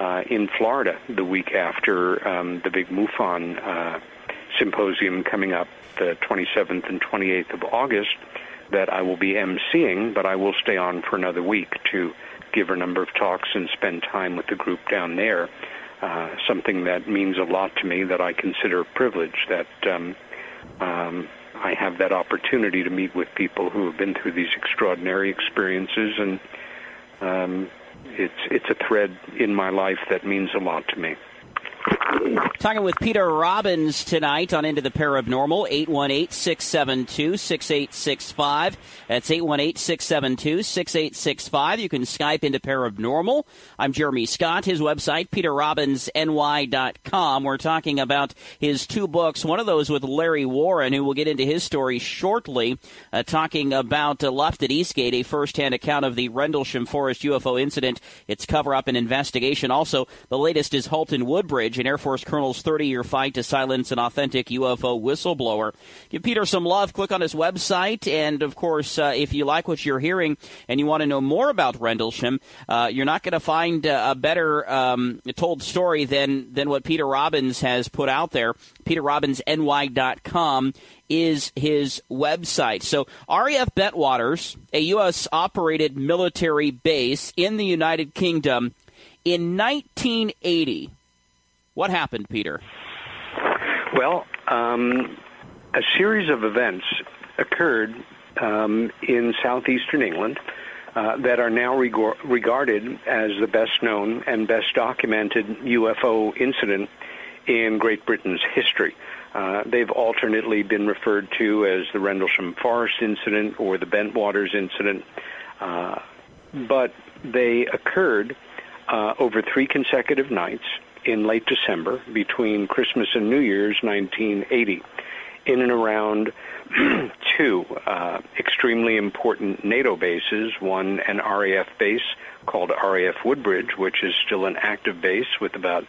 uh, in Florida the week after um, the big MUFON uh, symposium coming up the 27th and 28th of August that I will be emceeing, but I will stay on for another week to give a number of talks and spend time with the group down there. Uh, something that means a lot to me that I consider a privilege that um, um, I have that opportunity to meet with people who have been through these extraordinary experiences, and um, it's it's a thread in my life that means a lot to me. Talking with Peter Robbins tonight on Into the Paranormal, 818-672-6865. That's 818-672-6865. You can Skype into Paranormal. I'm Jeremy Scott. His website, peterrobbinsny.com. We're talking about his two books, one of those with Larry Warren, who will get into his story shortly, uh, talking about uh, Left at Eastgate, a first-hand account of the Rendlesham Forest UFO incident, its cover-up and investigation. Also, the latest is Halt in Woodbridge, an Air Force Colonel's 30 year fight to silence an authentic UFO whistleblower. Give Peter some love. Click on his website. And of course, uh, if you like what you're hearing and you want to know more about Rendlesham, uh, you're not going to find a better um, told story than, than what Peter Robbins has put out there. PeterRobbinsNY.com is his website. So RAF Bentwaters, a U.S. operated military base in the United Kingdom, in 1980 what happened, Peter? Well, um, a series of events occurred um, in southeastern England uh, that are now reg- regarded as the best known and best documented UFO incident in Great Britain's history. Uh, they've alternately been referred to as the Rendlesham Forest incident or the Bentwaters incident, uh, but they occurred uh, over three consecutive nights in late December between Christmas and New Year's 1980 in and around two uh, extremely important NATO bases, one an RAF base called RAF Woodbridge, which is still an active base with about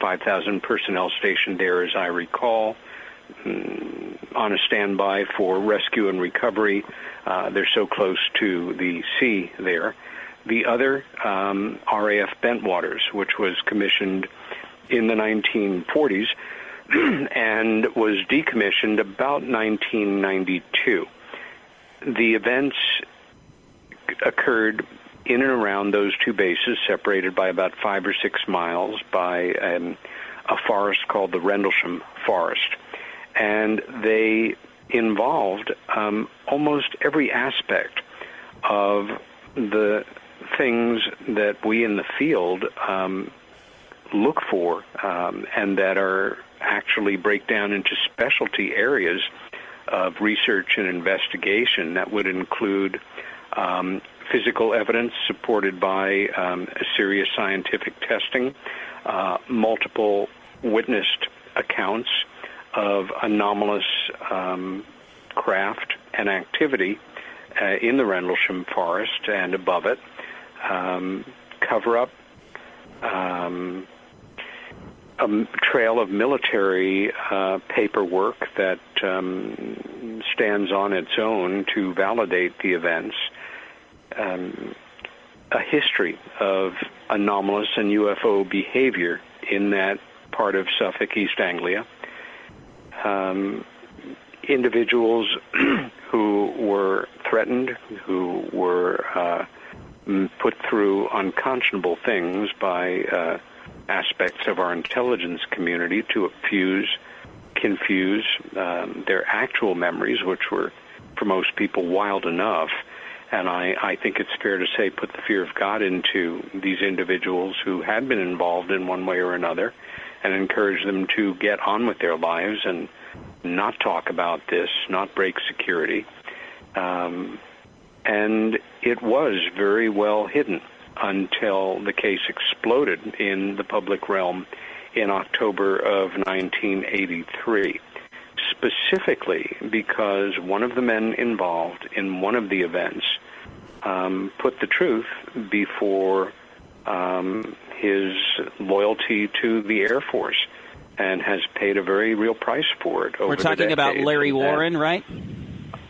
5,000 personnel stationed there, as I recall, mm, on a standby for rescue and recovery. Uh, they're so close to the sea there. The other, um, RAF Bentwaters, which was commissioned in the 1940s and was decommissioned about 1992. The events occurred in and around those two bases, separated by about five or six miles by um, a forest called the Rendlesham Forest. And they involved um, almost every aspect of the things that we in the field um, look for um, and that are actually break down into specialty areas of research and investigation that would include um, physical evidence supported by um, serious scientific testing, uh, multiple witnessed accounts of anomalous um, craft and activity uh, in the Rendlesham Forest and above it, um, cover up, um, a trail of military uh, paperwork that um, stands on its own to validate the events. Um, a history of anomalous and UFO behavior in that part of Suffolk, East Anglia. Um, individuals who were threatened, who were uh, put through unconscionable things by uh, aspects of our intelligence community to fuse, confuse um, their actual memories, which were for most people wild enough. And I, I think it's fair to say put the fear of God into these individuals who had been involved in one way or another and encourage them to get on with their lives and not talk about this, not break security. Um, and it was very well hidden until the case exploded in the public realm in October of 1983, specifically because one of the men involved in one of the events um, put the truth before um, his loyalty to the Air Force and has paid a very real price for it. Over We're talking about Larry Warren, right?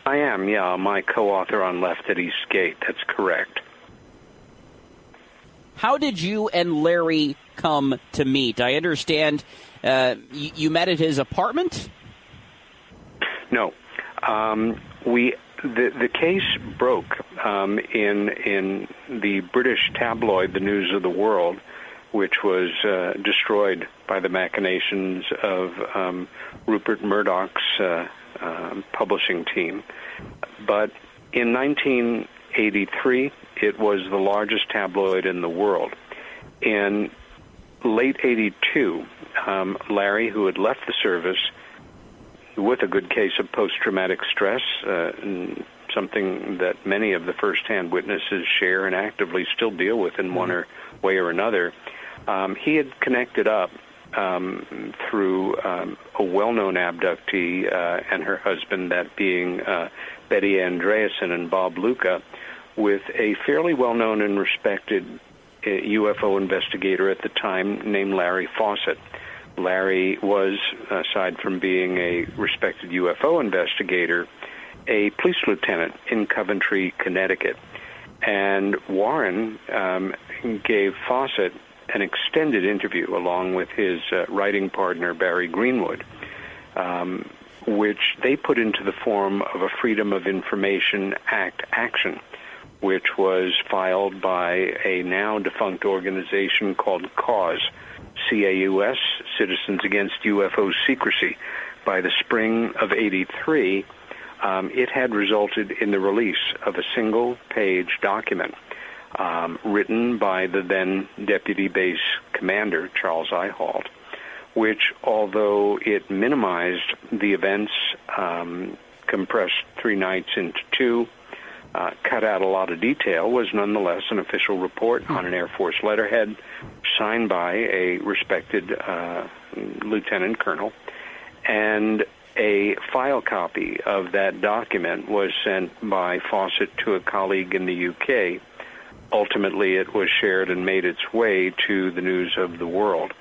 I am, yeah, my co-author on Left at East Gate. That's correct. How did you and Larry come to meet? I understand uh, you, you, met at his apartment. No, um, we the the case broke um, in in the British tabloid, the News of the World, which was uh, destroyed by the machinations of um, Rupert Murdoch's uh, uh, publishing team. But in 1983, it was the largest tabloid in the world. In late 82, um, Larry, who had left the service with a good case of post traumatic stress, uh, something that many of the first hand witnesses share and actively still deal with in one or way or another, um, he had connected up um, through um, a well-known abductee uh, and her husband, that being uh, Betty Andreasson and Bob Luca, with a fairly well-known and respected uh, UFO investigator at the time named Larry Fawcett. Larry was, aside from being a respected UFO investigator, a police lieutenant in Coventry, Connecticut. And Warren um, gave Fawcett an extended interview along with his uh, writing partner Barry Greenwood, um, which they put into the form of a Freedom of Information Act action, which was filed by a now defunct organization called CAUSE, C-A-U-S, Citizens Against UFO Secrecy. By the spring of 83, um, it had resulted in the release of a single page document um, written by the then Deputy Base Commander, Charles I. Halt, which, although it minimized the events, um, compressed three nights into two, uh, cut out a lot of detail, was nonetheless an official report on an Air Force letterhead signed by a respected uh, lieutenant colonel. And a file copy of that document was sent by Fawcett to a colleague in the UK ultimately it was shared and made its way to the news of the world,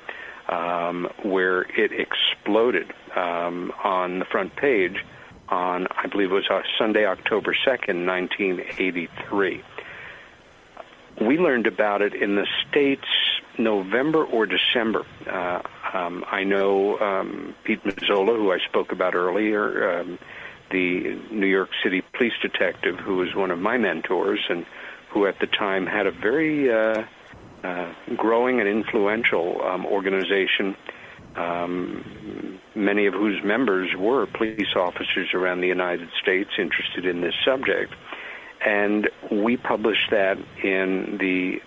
um, where it exploded um, on the front page on, I believe it was uh, Sunday, October 2nd, 1983. We learned about it in the States November or December. Uh, um, I know um, Pete Mazzola, who I spoke about earlier, um, the New York City police detective, who was one of my mentors, and who at the time had a very uh, uh, growing and influential um, organization, um, many of whose members were police officers around the United States interested in this subject. And we published that in the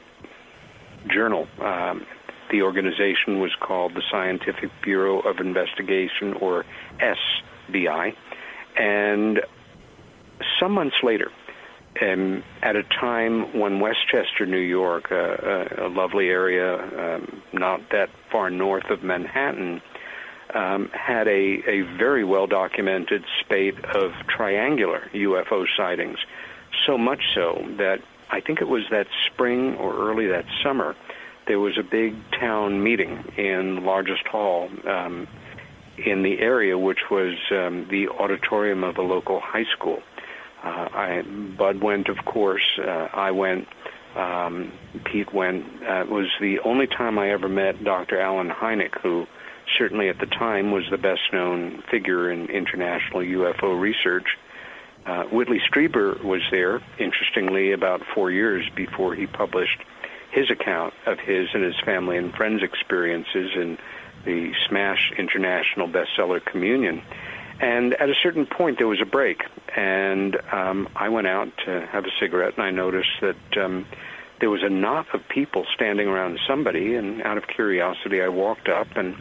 journal. Um, the organization was called the Scientific Bureau of Investigation, or SBI. And some months later, um, at a time when Westchester, New York, uh, a, a lovely area um, not that far north of Manhattan, um, had a, a very well documented spate of triangular UFO sightings. So much so that I think it was that spring or early that summer, there was a big town meeting in the largest hall um, in the area, which was um, the auditorium of a local high school. Uh, I, Bud went, of course. Uh, I went. Um, Pete went. Uh, it was the only time I ever met Dr. Allen Hynek, who certainly at the time was the best known figure in international UFO research. Uh, Whitley Strieber was there, interestingly, about four years before he published his account of his and his family and friends' experiences in the Smash International bestseller Communion. And at a certain point, there was a break, and um, I went out to have a cigarette, and I noticed that um, there was a knot of people standing around somebody. And out of curiosity, I walked up, and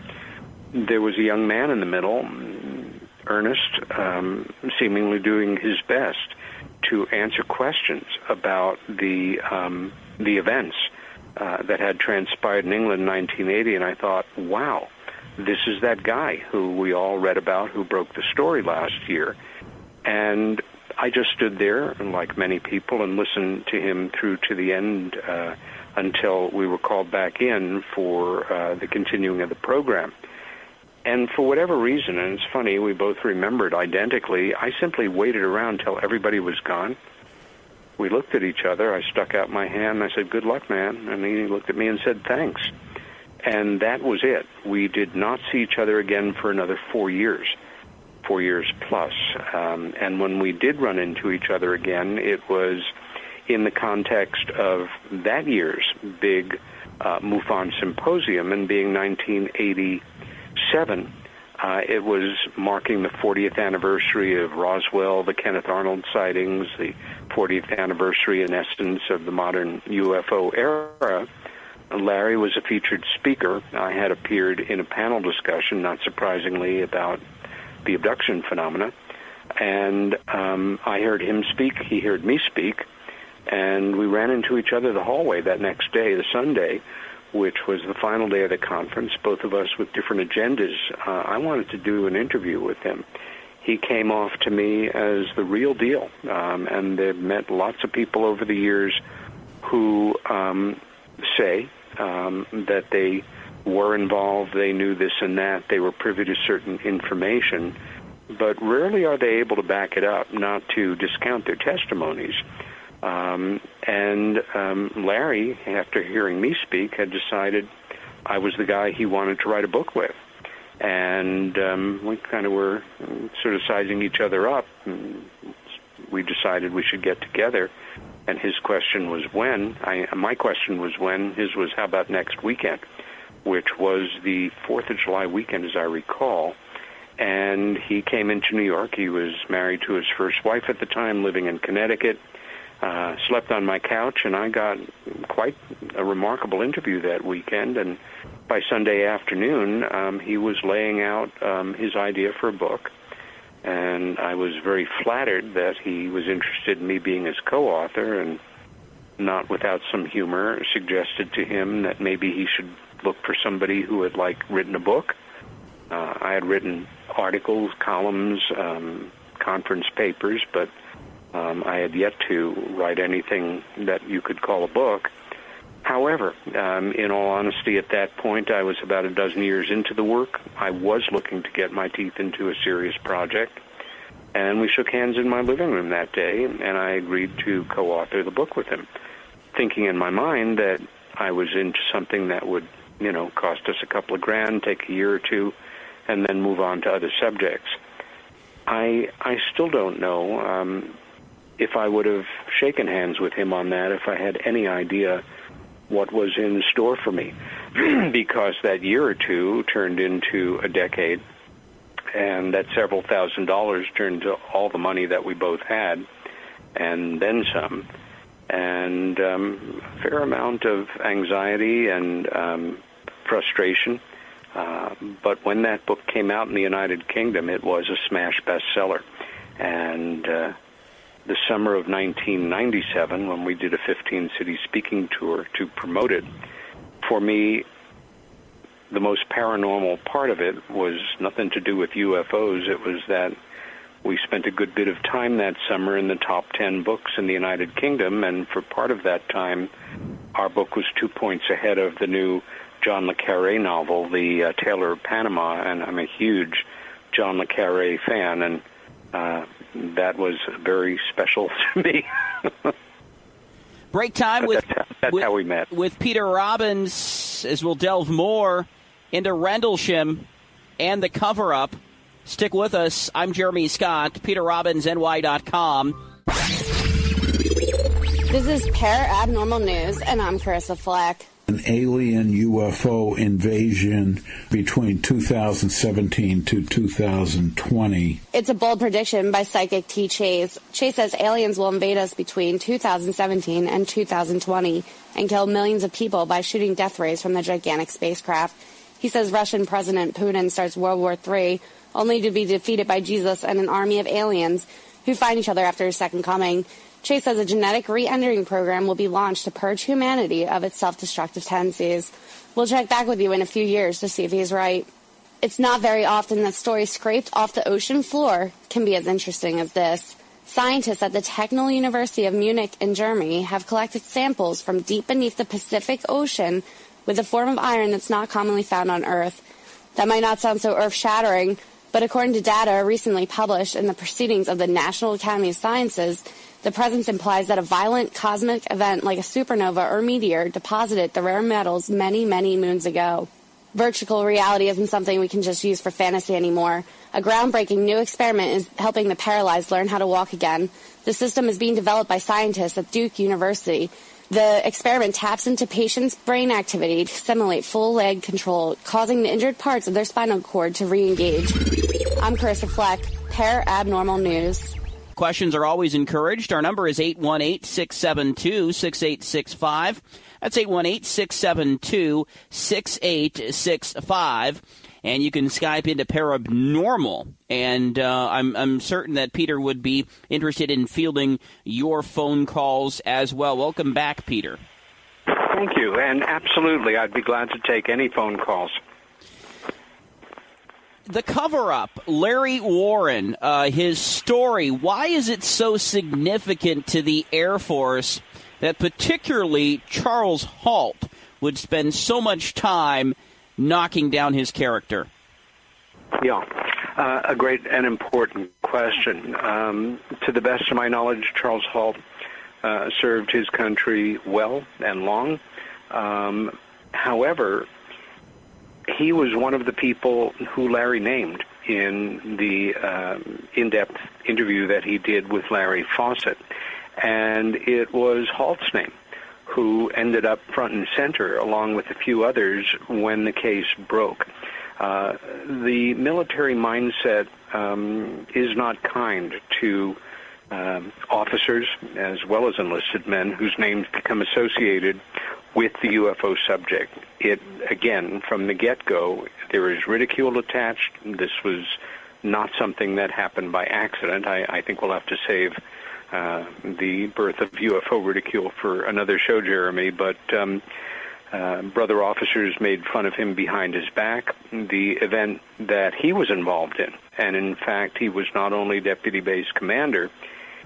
there was a young man in the middle, earnest, um, seemingly doing his best to answer questions about the um, the events uh, that had transpired in England in 1980, and I thought, wow, this is that guy who we all read about who broke the story last year. And I just stood there, and like many people, and listened to him through to the end uh, until we were called back in for uh, the continuing of the program. And for whatever reason, and it's funny, we both remembered identically, I simply waited around till everybody was gone. We looked at each other. I stuck out my hand and I said, Good luck, man. And he looked at me and said, Thanks. And that was it. We did not see each other again for another four years, four years plus. Um, and when we did run into each other again, it was in the context of that year's big uh, MUFON symposium and being 1987. Uh, it was marking the 40th anniversary of Roswell, the Kenneth Arnold sightings, the 40th anniversary, in essence, of the modern UFO era. Larry was a featured speaker. I had appeared in a panel discussion, not surprisingly, about the abduction phenomena. And um, I heard him speak, he heard me speak, and we ran into each other the hallway that next day, the Sunday, which was the final day of the conference, both of us with different agendas. Uh, I wanted to do an interview with him. He came off to me as the real deal, um, and they've met lots of people over the years who um, say um, that they were involved, they knew this and that, they were privy to certain information, but rarely are they able to back it up, not to discount their testimonies. Um, and um, Larry, after hearing me speak, had decided I was the guy he wanted to write a book with. And um, we kind of were sort of sizing each other up. And we decided we should get together and his question was when. I, my question was when. His was how about next weekend, which was the Fourth of July weekend, as I recall. And he came into New York. He was married to his first wife at the time, living in Connecticut. Uh, slept on my couch, and I got quite a remarkable interview that weekend. And by Sunday afternoon, um, he was laying out um, his idea for a book and I was very flattered that he was interested in me being his co-author, and not without some humor, suggested to him that maybe he should look for somebody who had like written a book. Uh, I had written articles, columns, um, conference papers, but um, I had yet to write anything that you could call a book. However, um, in all honesty, at that point, I was about a dozen years into the work. I was looking to get my teeth into a serious project. And we shook hands in my living room that day, and I agreed to co author the book with him, thinking in my mind that I was into something that would, you know, cost us a couple of grand, take a year or two, and then move on to other subjects. I I still don't know um, if I would have shaken hands with him on that if I had any idea what was in store for me because that year or two turned into a decade and that several thousand dollars turned to all the money that we both had and then some and um, a fair amount of anxiety and um, frustration uh, but when that book came out in the United Kingdom, it was a smash bestseller. And uh, the summer of 1997 when we did a 15 city speaking tour to promote it. For me, the most paranormal part of it was nothing to do with UFOs. It was that we spent a good bit of time that summer in the top 10 books in the United Kingdom, and for part of that time, our book was two points ahead of the new John Le Carre novel, The uh, Tailor of Panama, and I'm a huge John Le Carre fan, and uh, that was very special to me. Break time with that's, that's with, how we met with Peter Robbins. As we'll delve more into Rendlesham and the cover up. Stick with us. I'm Jeremy Scott. PeterRobbinsNY.com. This is Parabnormal News, and I'm Carissa Flack an alien UFO invasion between 2017 to 2020. It's a bold prediction by psychic T. Chase. Chase says aliens will invade us between 2017 and 2020 and kill millions of people by shooting death rays from the gigantic spacecraft. He says Russian President Putin starts World War III only to be defeated by Jesus and an army of aliens who find each other after his second coming. Chase says a genetic re-entering program will be launched to purge humanity of its self-destructive tendencies. We'll check back with you in a few years to see if he's right. It's not very often that stories scraped off the ocean floor can be as interesting as this. Scientists at the Technical University of Munich in Germany have collected samples from deep beneath the Pacific Ocean with a form of iron that's not commonly found on Earth. That might not sound so earth shattering, but according to data recently published in the Proceedings of the National Academy of Sciences, the presence implies that a violent cosmic event like a supernova or meteor deposited the rare metals many, many moons ago. Virtual reality isn't something we can just use for fantasy anymore. A groundbreaking new experiment is helping the paralyzed learn how to walk again. The system is being developed by scientists at Duke University. The experiment taps into patients' brain activity to simulate full leg control, causing the injured parts of their spinal cord to re-engage. I'm Carissa Fleck, Parabnormal News. Questions are always encouraged. Our number is 818 672 6865. That's 818 672 6865. And you can Skype into Parabnormal. And uh, I'm, I'm certain that Peter would be interested in fielding your phone calls as well. Welcome back, Peter. Thank you. And absolutely, I'd be glad to take any phone calls the cover up, Larry Warren, uh, his story, why is it so significant to the Air Force that particularly Charles Halt would spend so much time knocking down his character? Yeah, uh, a great and important question. Um, to the best of my knowledge, Charles Halt uh, served his country well and long. Um, however, he was one of the people who Larry named in the um, in-depth interview that he did with Larry Fawcett, and it was Halt's name who ended up front and center along with a few others when the case broke. Uh, the military mindset um, is not kind to um, officers as well as enlisted men whose names become associated with the UFO subject. It, again, from the get go, there is ridicule attached. This was not something that happened by accident. I, I think we'll have to save uh, the birth of UFO ridicule for another show, Jeremy, but. Um, uh, brother officers made fun of him behind his back. The event that he was involved in, and in fact, he was not only deputy base commander,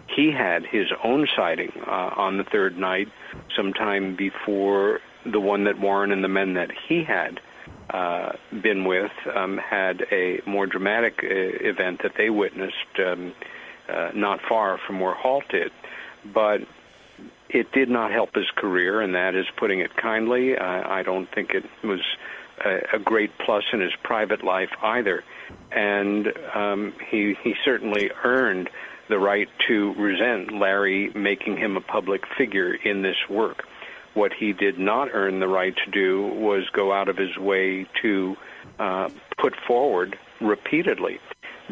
he had his own sighting uh, on the third night, sometime before the one that Warren and the men that he had uh, been with um, had a more dramatic uh, event that they witnessed um, uh, not far from where Halt did. But it did not help his career, and that is putting it kindly. I don't think it was a, a great plus in his private life either. And um, he he certainly earned the right to resent Larry making him a public figure in this work. What he did not earn the right to do was go out of his way to uh, put forward repeatedly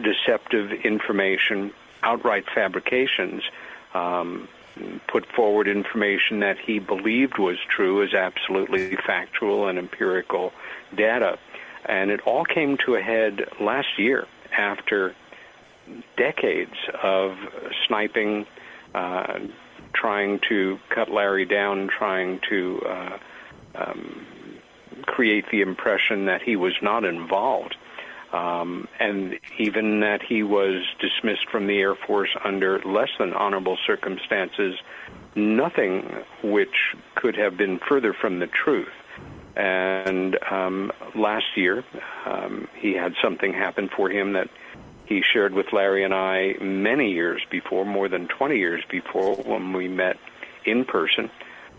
deceptive information, outright fabrications, um, put forward information that he believed was true as absolutely factual and empirical data. And it all came to a head last year after decades of sniping, uh, trying to cut Larry down, trying to uh, um, create the impression that he was not involved. Um, and even that he was dismissed from the Air Force under less than honorable circumstances, nothing which could have been further from the truth. And um, last year, um, he had something happen for him that he shared with Larry and I many years before, more than 20 years before, when we met in person,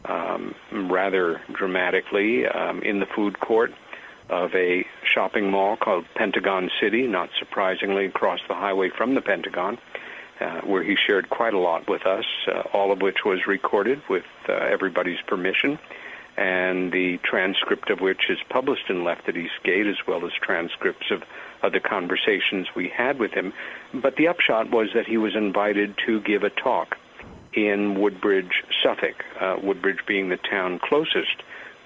um, rather dramatically, um, in the food court of a shopping mall called Pentagon City, not surprisingly, across the highway from the Pentagon, uh, where he shared quite a lot with us, uh, all of which was recorded with uh, everybody's permission. And the transcript of which is published in Left at Eastgate, as well as transcripts of other conversations we had with him. But the upshot was that he was invited to give a talk in Woodbridge, Suffolk, uh, Woodbridge being the town closest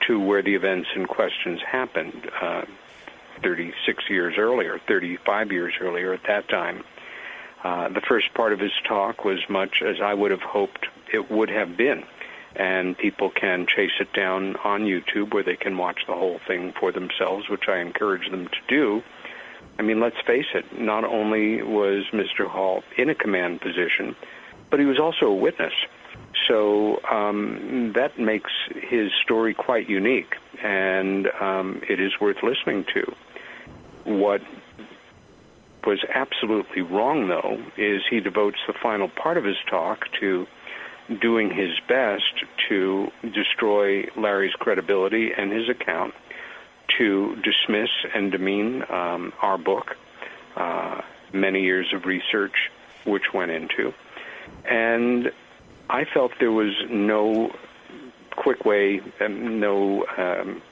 to where the events and questions happened uh, 36 years earlier, 35 years earlier at that time. Uh, the first part of his talk was much as I would have hoped it would have been. And people can chase it down on YouTube where they can watch the whole thing for themselves, which I encourage them to do. I mean, let's face it, not only was Mr. Halt in a command position, but he was also a witness. So um, that makes his story quite unique, and um, it is worth listening to. What was absolutely wrong, though, is he devotes the final part of his talk to doing his best to destroy Larry's credibility and his account, to dismiss and demean um, our book, uh, many years of research which went into. And I felt there was no quick way, um, no um,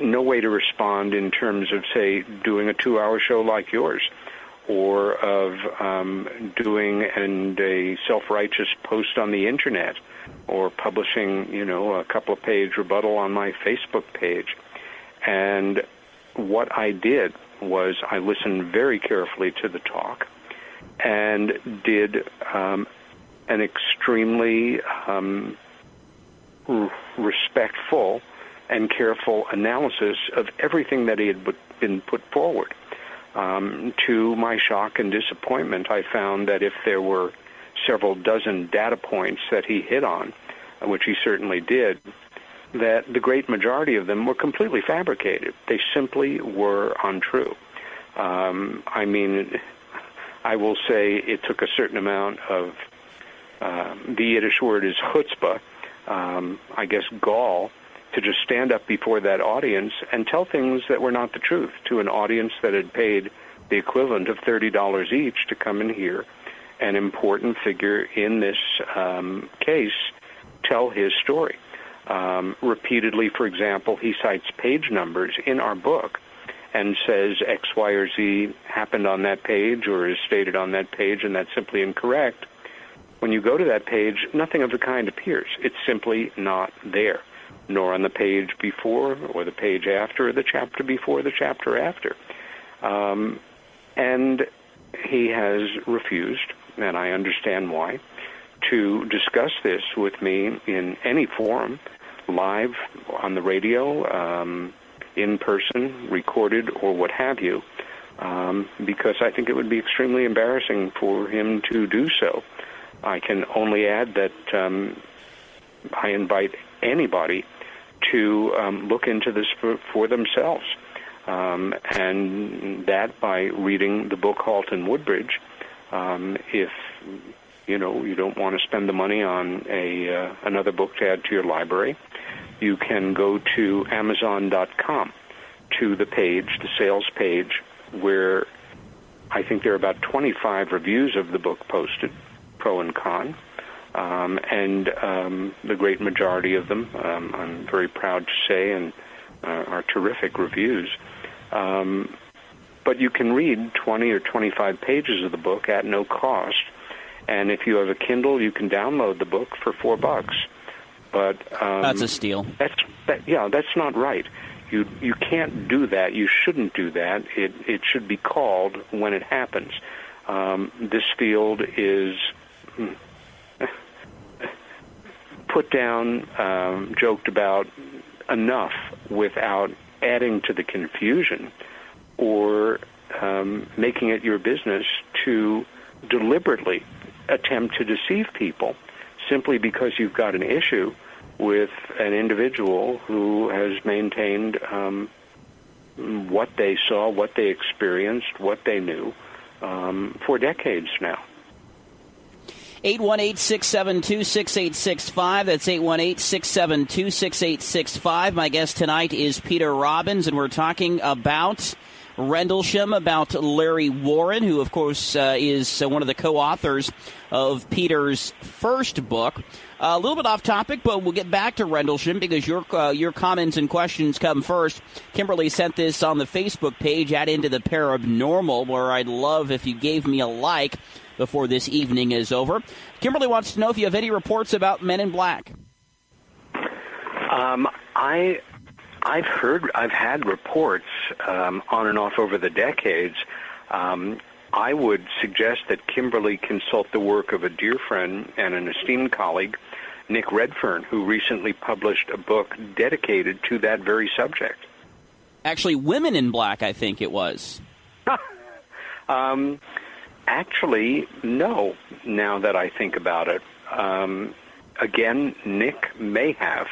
no way to respond in terms of, say, doing a two-hour show like yours, or of um, doing and a self-righteous post on the internet, or publishing, you know, a couple of page rebuttal on my Facebook page. And what I did was I listened very carefully to the talk and did um, an extremely um, respectful and careful analysis of everything that he had been put forward. Um, to my shock and disappointment, I found that if there were several dozen data points that he hit on, which he certainly did, that the great majority of them were completely fabricated. They simply were untrue. Um, I mean, I will say it took a certain amount of um, the Yiddish word is chutzpah, um, I guess gall, to just stand up before that audience and tell things that were not the truth to an audience that had paid the equivalent of $30 each to come and hear an important figure in this um, case tell his story. Um, repeatedly, for example, he cites page numbers in our book and says X, Y, or Z happened on that page or is stated on that page, and that's simply incorrect. When you go to that page, nothing of the kind appears. It's simply not there nor on the page before or the page after or the chapter before the chapter after. Um, and he has refused, and I understand why, to discuss this with me in any forum, live, on the radio, um, in person, recorded, or what have you, um, because I think it would be extremely embarrassing for him to do so. I can only add that um, I invite anybody to um, look into this for, for themselves. Um, and that by reading the book Halt in Woodbridge, um, if you know you don't want to spend the money on a uh, another book to add to your library, you can go to Amazon.com to the page, the sales page, where I think there are about 25 reviews of the book posted, pro and con. Um, and um, the great majority of them, um, I'm very proud to say, and uh, are terrific reviews. Um, but you can read 20 or 25 pages of the book at no cost. And if you have a Kindle, you can download the book for four bucks. But um, that's a steal. That's that, yeah, that's not right. You you can't do that. You shouldn't do that. It it should be called when it happens. Um, this field is hmm, put down, um, joked about enough without adding to the confusion or um, making it your business to deliberately attempt to deceive people simply because you've got an issue with an individual who has maintained um, what they saw, what they experienced, what they knew um, for decades now. 818 672 6865. That's 818 672 6865. My guest tonight is Peter Robbins, and we're talking about Rendlesham, about Larry Warren, who, of course, uh, is uh, one of the co authors of Peter's first book. Uh, a little bit off topic, but we'll get back to Rendlesham because your uh, your comments and questions come first. Kimberly sent this on the Facebook page at Into the Parabnormal, where I'd love if you gave me a like before this evening is over. Kimberly wants to know if you have any reports about Men in Black. Um, I I've heard I've had reports um, on and off over the decades. Um, I would suggest that Kimberly consult the work of a dear friend and an esteemed colleague, Nick Redfern, who recently published a book dedicated to that very subject. Actually, Women in Black, I think it was. um, actually, no, now that I think about it. Um, again, Nick may have.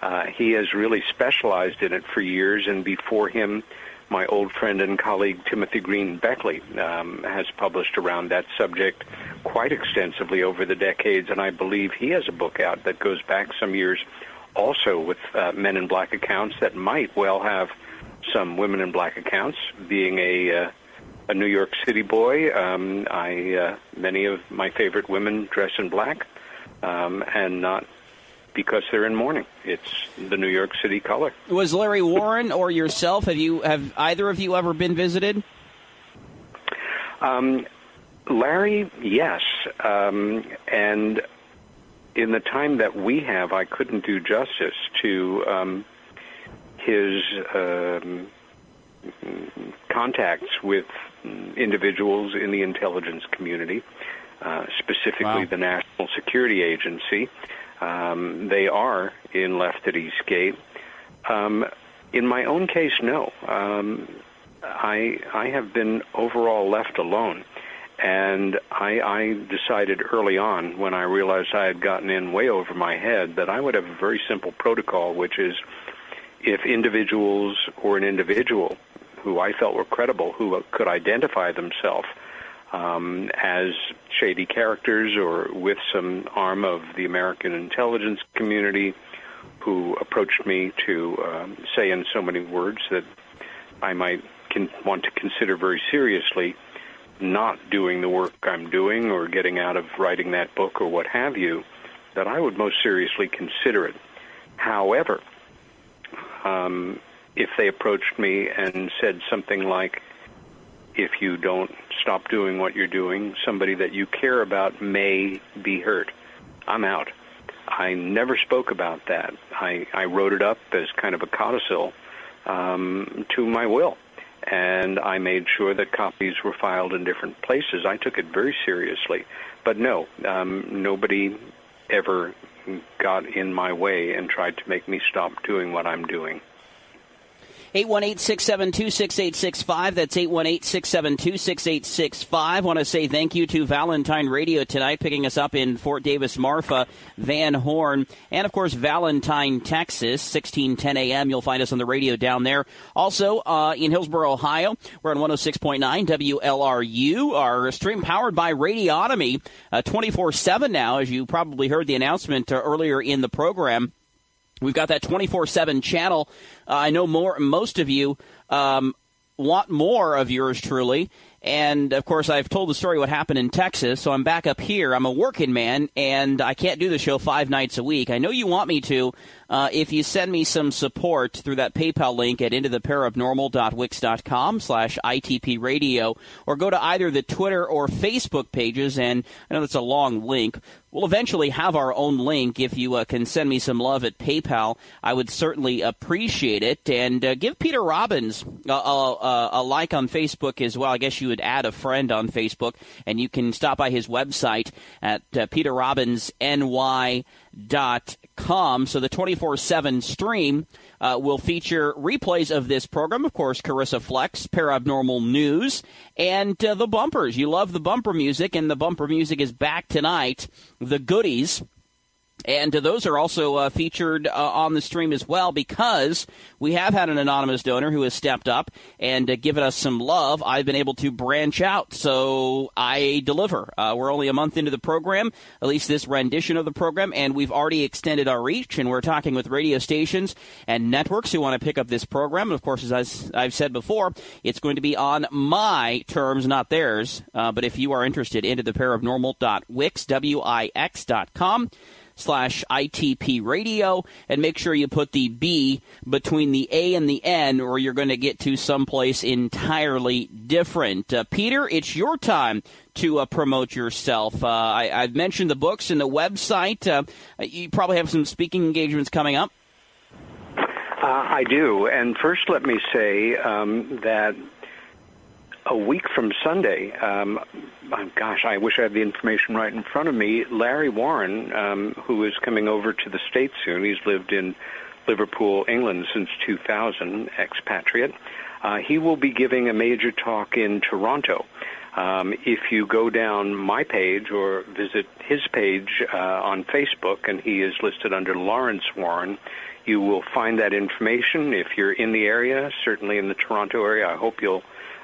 Uh, he has really specialized in it for years, and before him, my old friend and colleague Timothy Green Beckley um, has published around that subject quite extensively over the decades, and I believe he has a book out that goes back some years also with uh, men in black accounts that might well have some women in black accounts. Being a uh, a New York City boy, um, I uh, many of my favorite women dress in black, um, and not because they're in mourning. It's the New York City color. Was Larry Warren or yourself? Have you have either of you ever been visited? Um, Larry, yes, um, and in the time that we have, I couldn't do justice to um, his um, contacts with individuals in the intelligence community, uh, specifically wow. the National Security Agency. Um, they are in left at Eastgate. Um, in my own case, no. Um, I I have been overall left alone, and I, I decided early on when I realized I had gotten in way over my head that I would have a very simple protocol, which is if individuals or an individual who I felt were credible, who could identify themselves um, as shady characters or with some arm of the American intelligence community who approached me to um, say in so many words that I might want to consider very seriously not doing the work I'm doing or getting out of writing that book or what have you, that I would most seriously consider it. However, um, if they approached me and said something like, if you don't stop doing what you're doing, somebody that you care about may be hurt. I'm out. I never spoke about that. I, I wrote it up as kind of a codicil um, to my will, and I made sure that copies were filed in different places. I took it very seriously. But no, um, nobody ever got in my way and tried to make me stop doing what I'm doing. 818 672 6865. That's 818 672 6865. Want to say thank you to Valentine Radio tonight, picking us up in Fort Davis, Marfa, Van Horn, and of course, Valentine, Texas, 1610 a.m. You'll find us on the radio down there. Also, uh, in Hillsboro, Ohio, we're on 106.9 WLRU. Our stream powered by Radiotomy uh, 24 7 now, as you probably heard the announcement uh, earlier in the program. We've got that 24 7 channel. Uh, I know more, most of you um, want more of yours truly. And of course, I've told the story what happened in Texas, so I'm back up here. I'm a working man, and I can't do the show five nights a week. I know you want me to. Uh, if you send me some support through that PayPal link at intotheparabnormal.wix.com slash ITP radio, or go to either the Twitter or Facebook pages, and I know that's a long link. We'll eventually have our own link. If you uh, can send me some love at PayPal, I would certainly appreciate it. And uh, give Peter Robbins a, a, a, like on Facebook as well. I guess you would add a friend on Facebook, and you can stop by his website at uh, peterrobbinsny.com. So the 24 7 stream uh, will feature replays of this program, of course, Carissa Flex, Parabnormal News, and uh, the bumpers. You love the bumper music, and the bumper music is back tonight. The goodies and those are also uh, featured uh, on the stream as well because we have had an anonymous donor who has stepped up and uh, given us some love. I've been able to branch out, so I deliver. Uh, we're only a month into the program, at least this rendition of the program, and we've already extended our reach. And we're talking with radio stations and networks who want to pick up this program. And Of course, as I've said before, it's going to be on my terms, not theirs. Uh, but if you are interested, into the parabnormal.wix, W-I-X dot com slash ITP radio and make sure you put the B between the A and the N or you're going to get to someplace entirely different. Uh, Peter, it's your time to uh, promote yourself. Uh, I, have mentioned the books and the website. Uh, you probably have some speaking engagements coming up. Uh, I do. And first, let me say um, that a week from Sunday, um, gosh, I wish I had the information right in front of me. Larry Warren, um, who is coming over to the States soon, he's lived in Liverpool, England since 2000, expatriate. Uh, he will be giving a major talk in Toronto. Um, if you go down my page or visit his page uh, on Facebook, and he is listed under Lawrence Warren, you will find that information. If you're in the area, certainly in the Toronto area, I hope you'll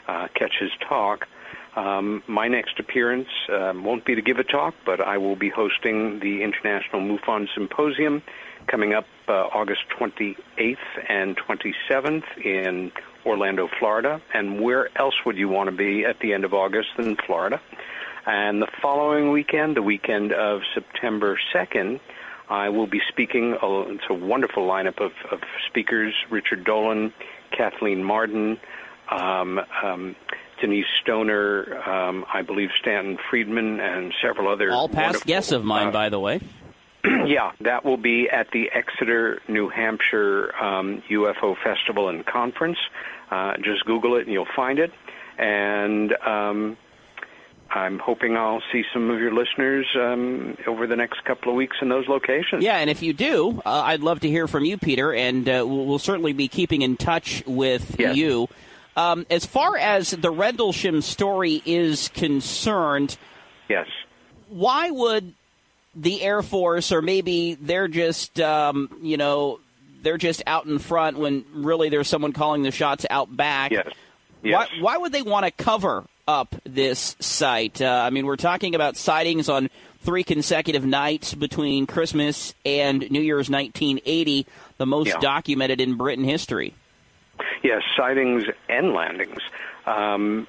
uh, catch his talk. Um, my next appearance um, won't be to give a talk, but I will be hosting the International MUFON Symposium coming up uh, August 28th and 27th in Orlando, Florida. And where else would you want to be at the end of August than Florida? And the following weekend, the weekend of September 2nd, I will be speaking. It's a wonderful lineup of, of speakers Richard Dolan, Kathleen Marden, um, um, Denise Stoner, um, I believe Stanton Friedman, and several other. All past guests of mine, uh, by the way. yeah, that will be at the Exeter, New Hampshire um, UFO Festival and Conference. Uh, just Google it and you'll find it. And um, I'm hoping I'll see some of your listeners um, over the next couple of weeks in those locations. Yeah, and if you do, uh, I'd love to hear from you, Peter, and uh, we'll, we'll, certainly be keeping in touch with yes. you. Um, as far as the Rendlesham story is concerned, yes. Why would the Air Force, or maybe they're just, um, you know, they're just out in front when really there's someone calling the shots out back? Yes. Yes. Why, why would they want to cover up this site? Uh, I mean, we're talking about sightings on three consecutive nights between Christmas and New Year's 1980, the most yeah. documented in Britain history. Yes, sightings and landings. Um,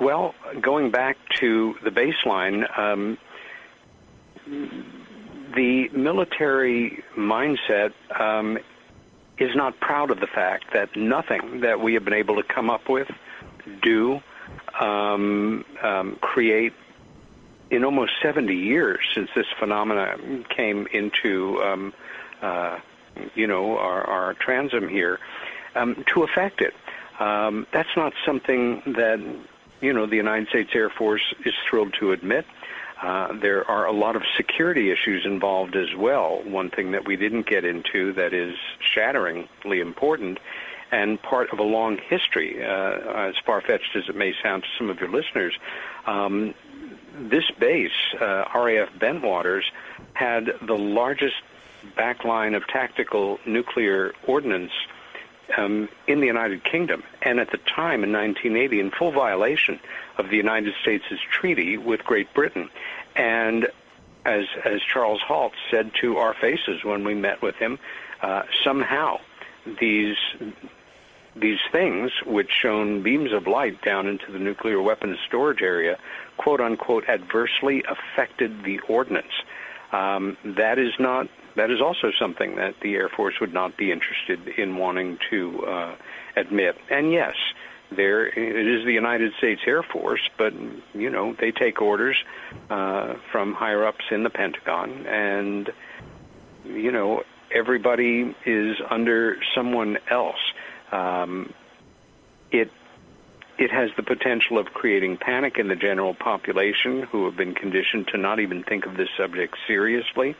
well, going back to the baseline, um, the military mindset um, is not proud of the fact that nothing that we have been able to come up with, do, um, um, create in almost 70 years since this phenomena came into, um, uh, you know, our, our transom here, um, to affect it. Um, that's not something that, you know, the United States Air Force is thrilled to admit. Uh, there are a lot of security issues involved as well. One thing that we didn't get into that is shatteringly important and part of a long history, uh, as far fetched as it may sound to some of your listeners. Um, this base, uh, RAF Bentwaters, had the largest backline of tactical nuclear ordnance um, in the United Kingdom, and at the time in 1980, in full violation of the United States' treaty with Great Britain. And as as Charles Halt said to our faces when we met with him, uh, somehow these these things, which shone beams of light down into the nuclear weapons storage area, quote unquote, adversely affected the ordnance. Um, that is not that is also something that the Air Force would not be interested in wanting to uh, admit. And yes, there it is the United States Air Force, but you know they take orders uh, from higher ups in the Pentagon, and you know everybody is under someone else. Um, it it has the potential of creating panic in the general population who have been conditioned to not even think of this subject seriously.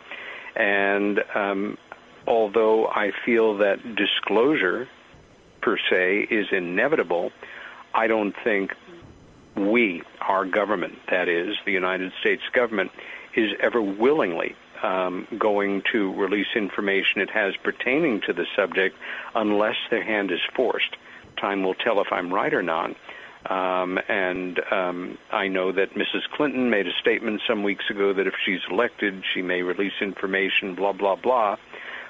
And um, although I feel that disclosure per se is inevitable, I don't think we, our government, that is, the United States government, is ever willingly um, going to release information it has pertaining to the subject unless their hand is forced. Time will tell if I'm right or not. Um, and um, I know that Mrs. Clinton made a statement some weeks ago that if she's elected, she may release information, blah, blah, blah.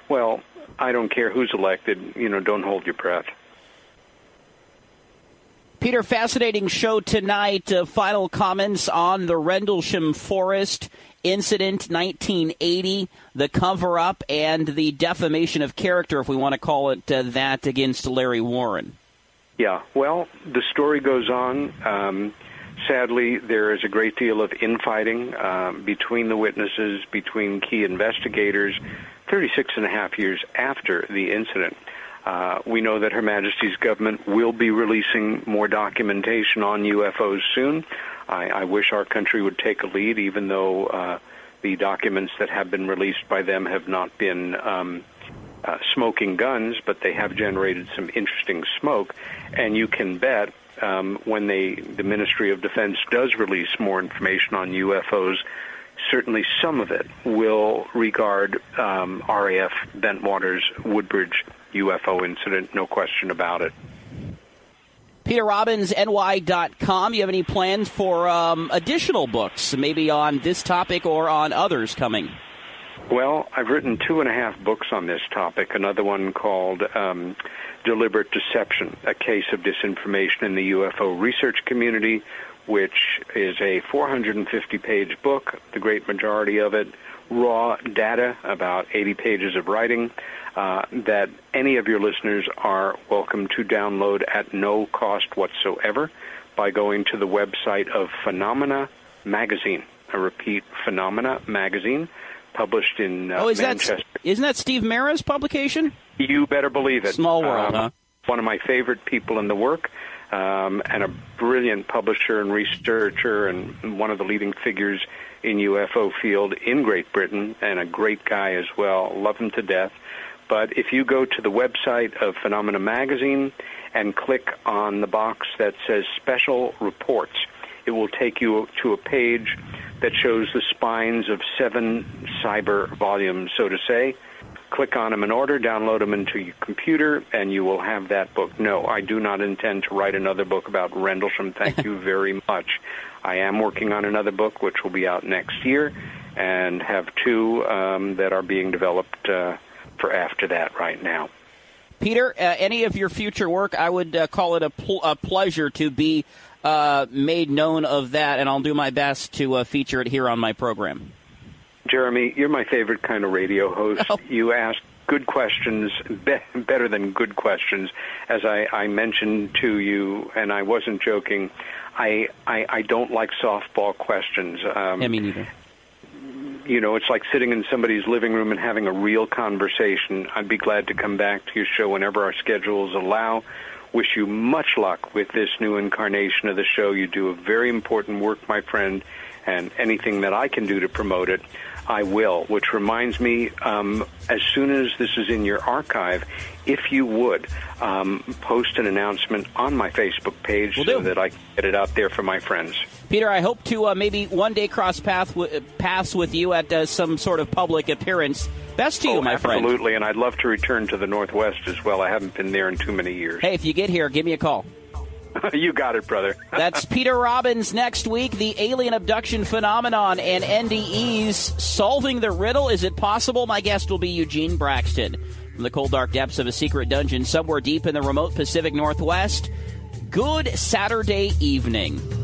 Well, I don't care who's elected. You know, don't hold your breath. Peter, fascinating show tonight. Uh, final comments on the Rendlesham Forest incident 1980, the cover up, and the defamation of character, if we want to call it uh, that, against Larry Warren. Yeah, well, the story goes on. Um, sadly, there is a great deal of infighting um, between the witnesses, between key investigators, 36 and a half years after the incident. Uh, we know that Her Majesty's government will be releasing more documentation on UFOs soon. I, I wish our country would take a lead, even though uh, the documents that have been released by them have not been um, uh, smoking guns, but they have generated some interesting smoke. And you can bet um, when they, the Ministry of Defense does release more information on UFOs, certainly some of it will regard um, RAF Bentwaters Woodbridge UFO incident, no question about it. Peter Robbins, NY.com. You have any plans for um, additional books, maybe on this topic or on others coming? Well, I've written two and a half books on this topic. Another one called um, Deliberate Deception, a case of disinformation in the UFO research community, which is a 450 page book, the great majority of it raw data, about 80 pages of writing, uh, that any of your listeners are welcome to download at no cost whatsoever by going to the website of Phenomena Magazine. I repeat, Phenomena Magazine, published in uh, oh, is Manchester. That, isn't that Steve Mera's publication? You better believe it. Small world, um, huh? One of my favorite people in the work. Um, and a brilliant publisher and researcher, and one of the leading figures in UFO field in Great Britain, and a great guy as well. Love him to death. But if you go to the website of Phenomena Magazine and click on the box that says Special Reports, it will take you to a page that shows the spines of seven cyber volumes, so to say. Click on them in order, download them into your computer, and you will have that book. No, I do not intend to write another book about Rendlesham. Thank you very much. I am working on another book, which will be out next year, and have two um, that are being developed uh, for after that right now. Peter, uh, any of your future work, I would uh, call it a, pl- a, pleasure to be uh, made known of that, and I'll do my best to uh, feature it here on my program. Jeremy, you're my favorite kind of radio host. Oh. You ask good questions, be- better than good questions. As I, I mentioned to you, and I wasn't joking, I, I, I don't like softball questions. Um, yeah, me neither. You know, it's like sitting in somebody's living room and having a real conversation. I'd be glad to come back to your show whenever our schedules allow. Wish you much luck with this new incarnation of the show. You do a very important work, my friend, and anything that I can do to promote it, I will. Which reminds me, um, as soon as this is in your archive, if you would um, post an announcement on my Facebook page Will so that I can get it out there for my friends. Peter, I hope to uh, maybe one day cross path w- paths with you at uh, some sort of public appearance. Best to oh, you, my absolutely. friend. Absolutely, and I'd love to return to the Northwest as well. I haven't been there in too many years. Hey, if you get here, give me a call. you got it, brother. That's Peter Robbins next week. The alien abduction phenomenon and NDEs solving the riddle. Is it possible? My guest will be Eugene Braxton from the cold, dark depths of a secret dungeon somewhere deep in the remote Pacific Northwest. Good Saturday evening.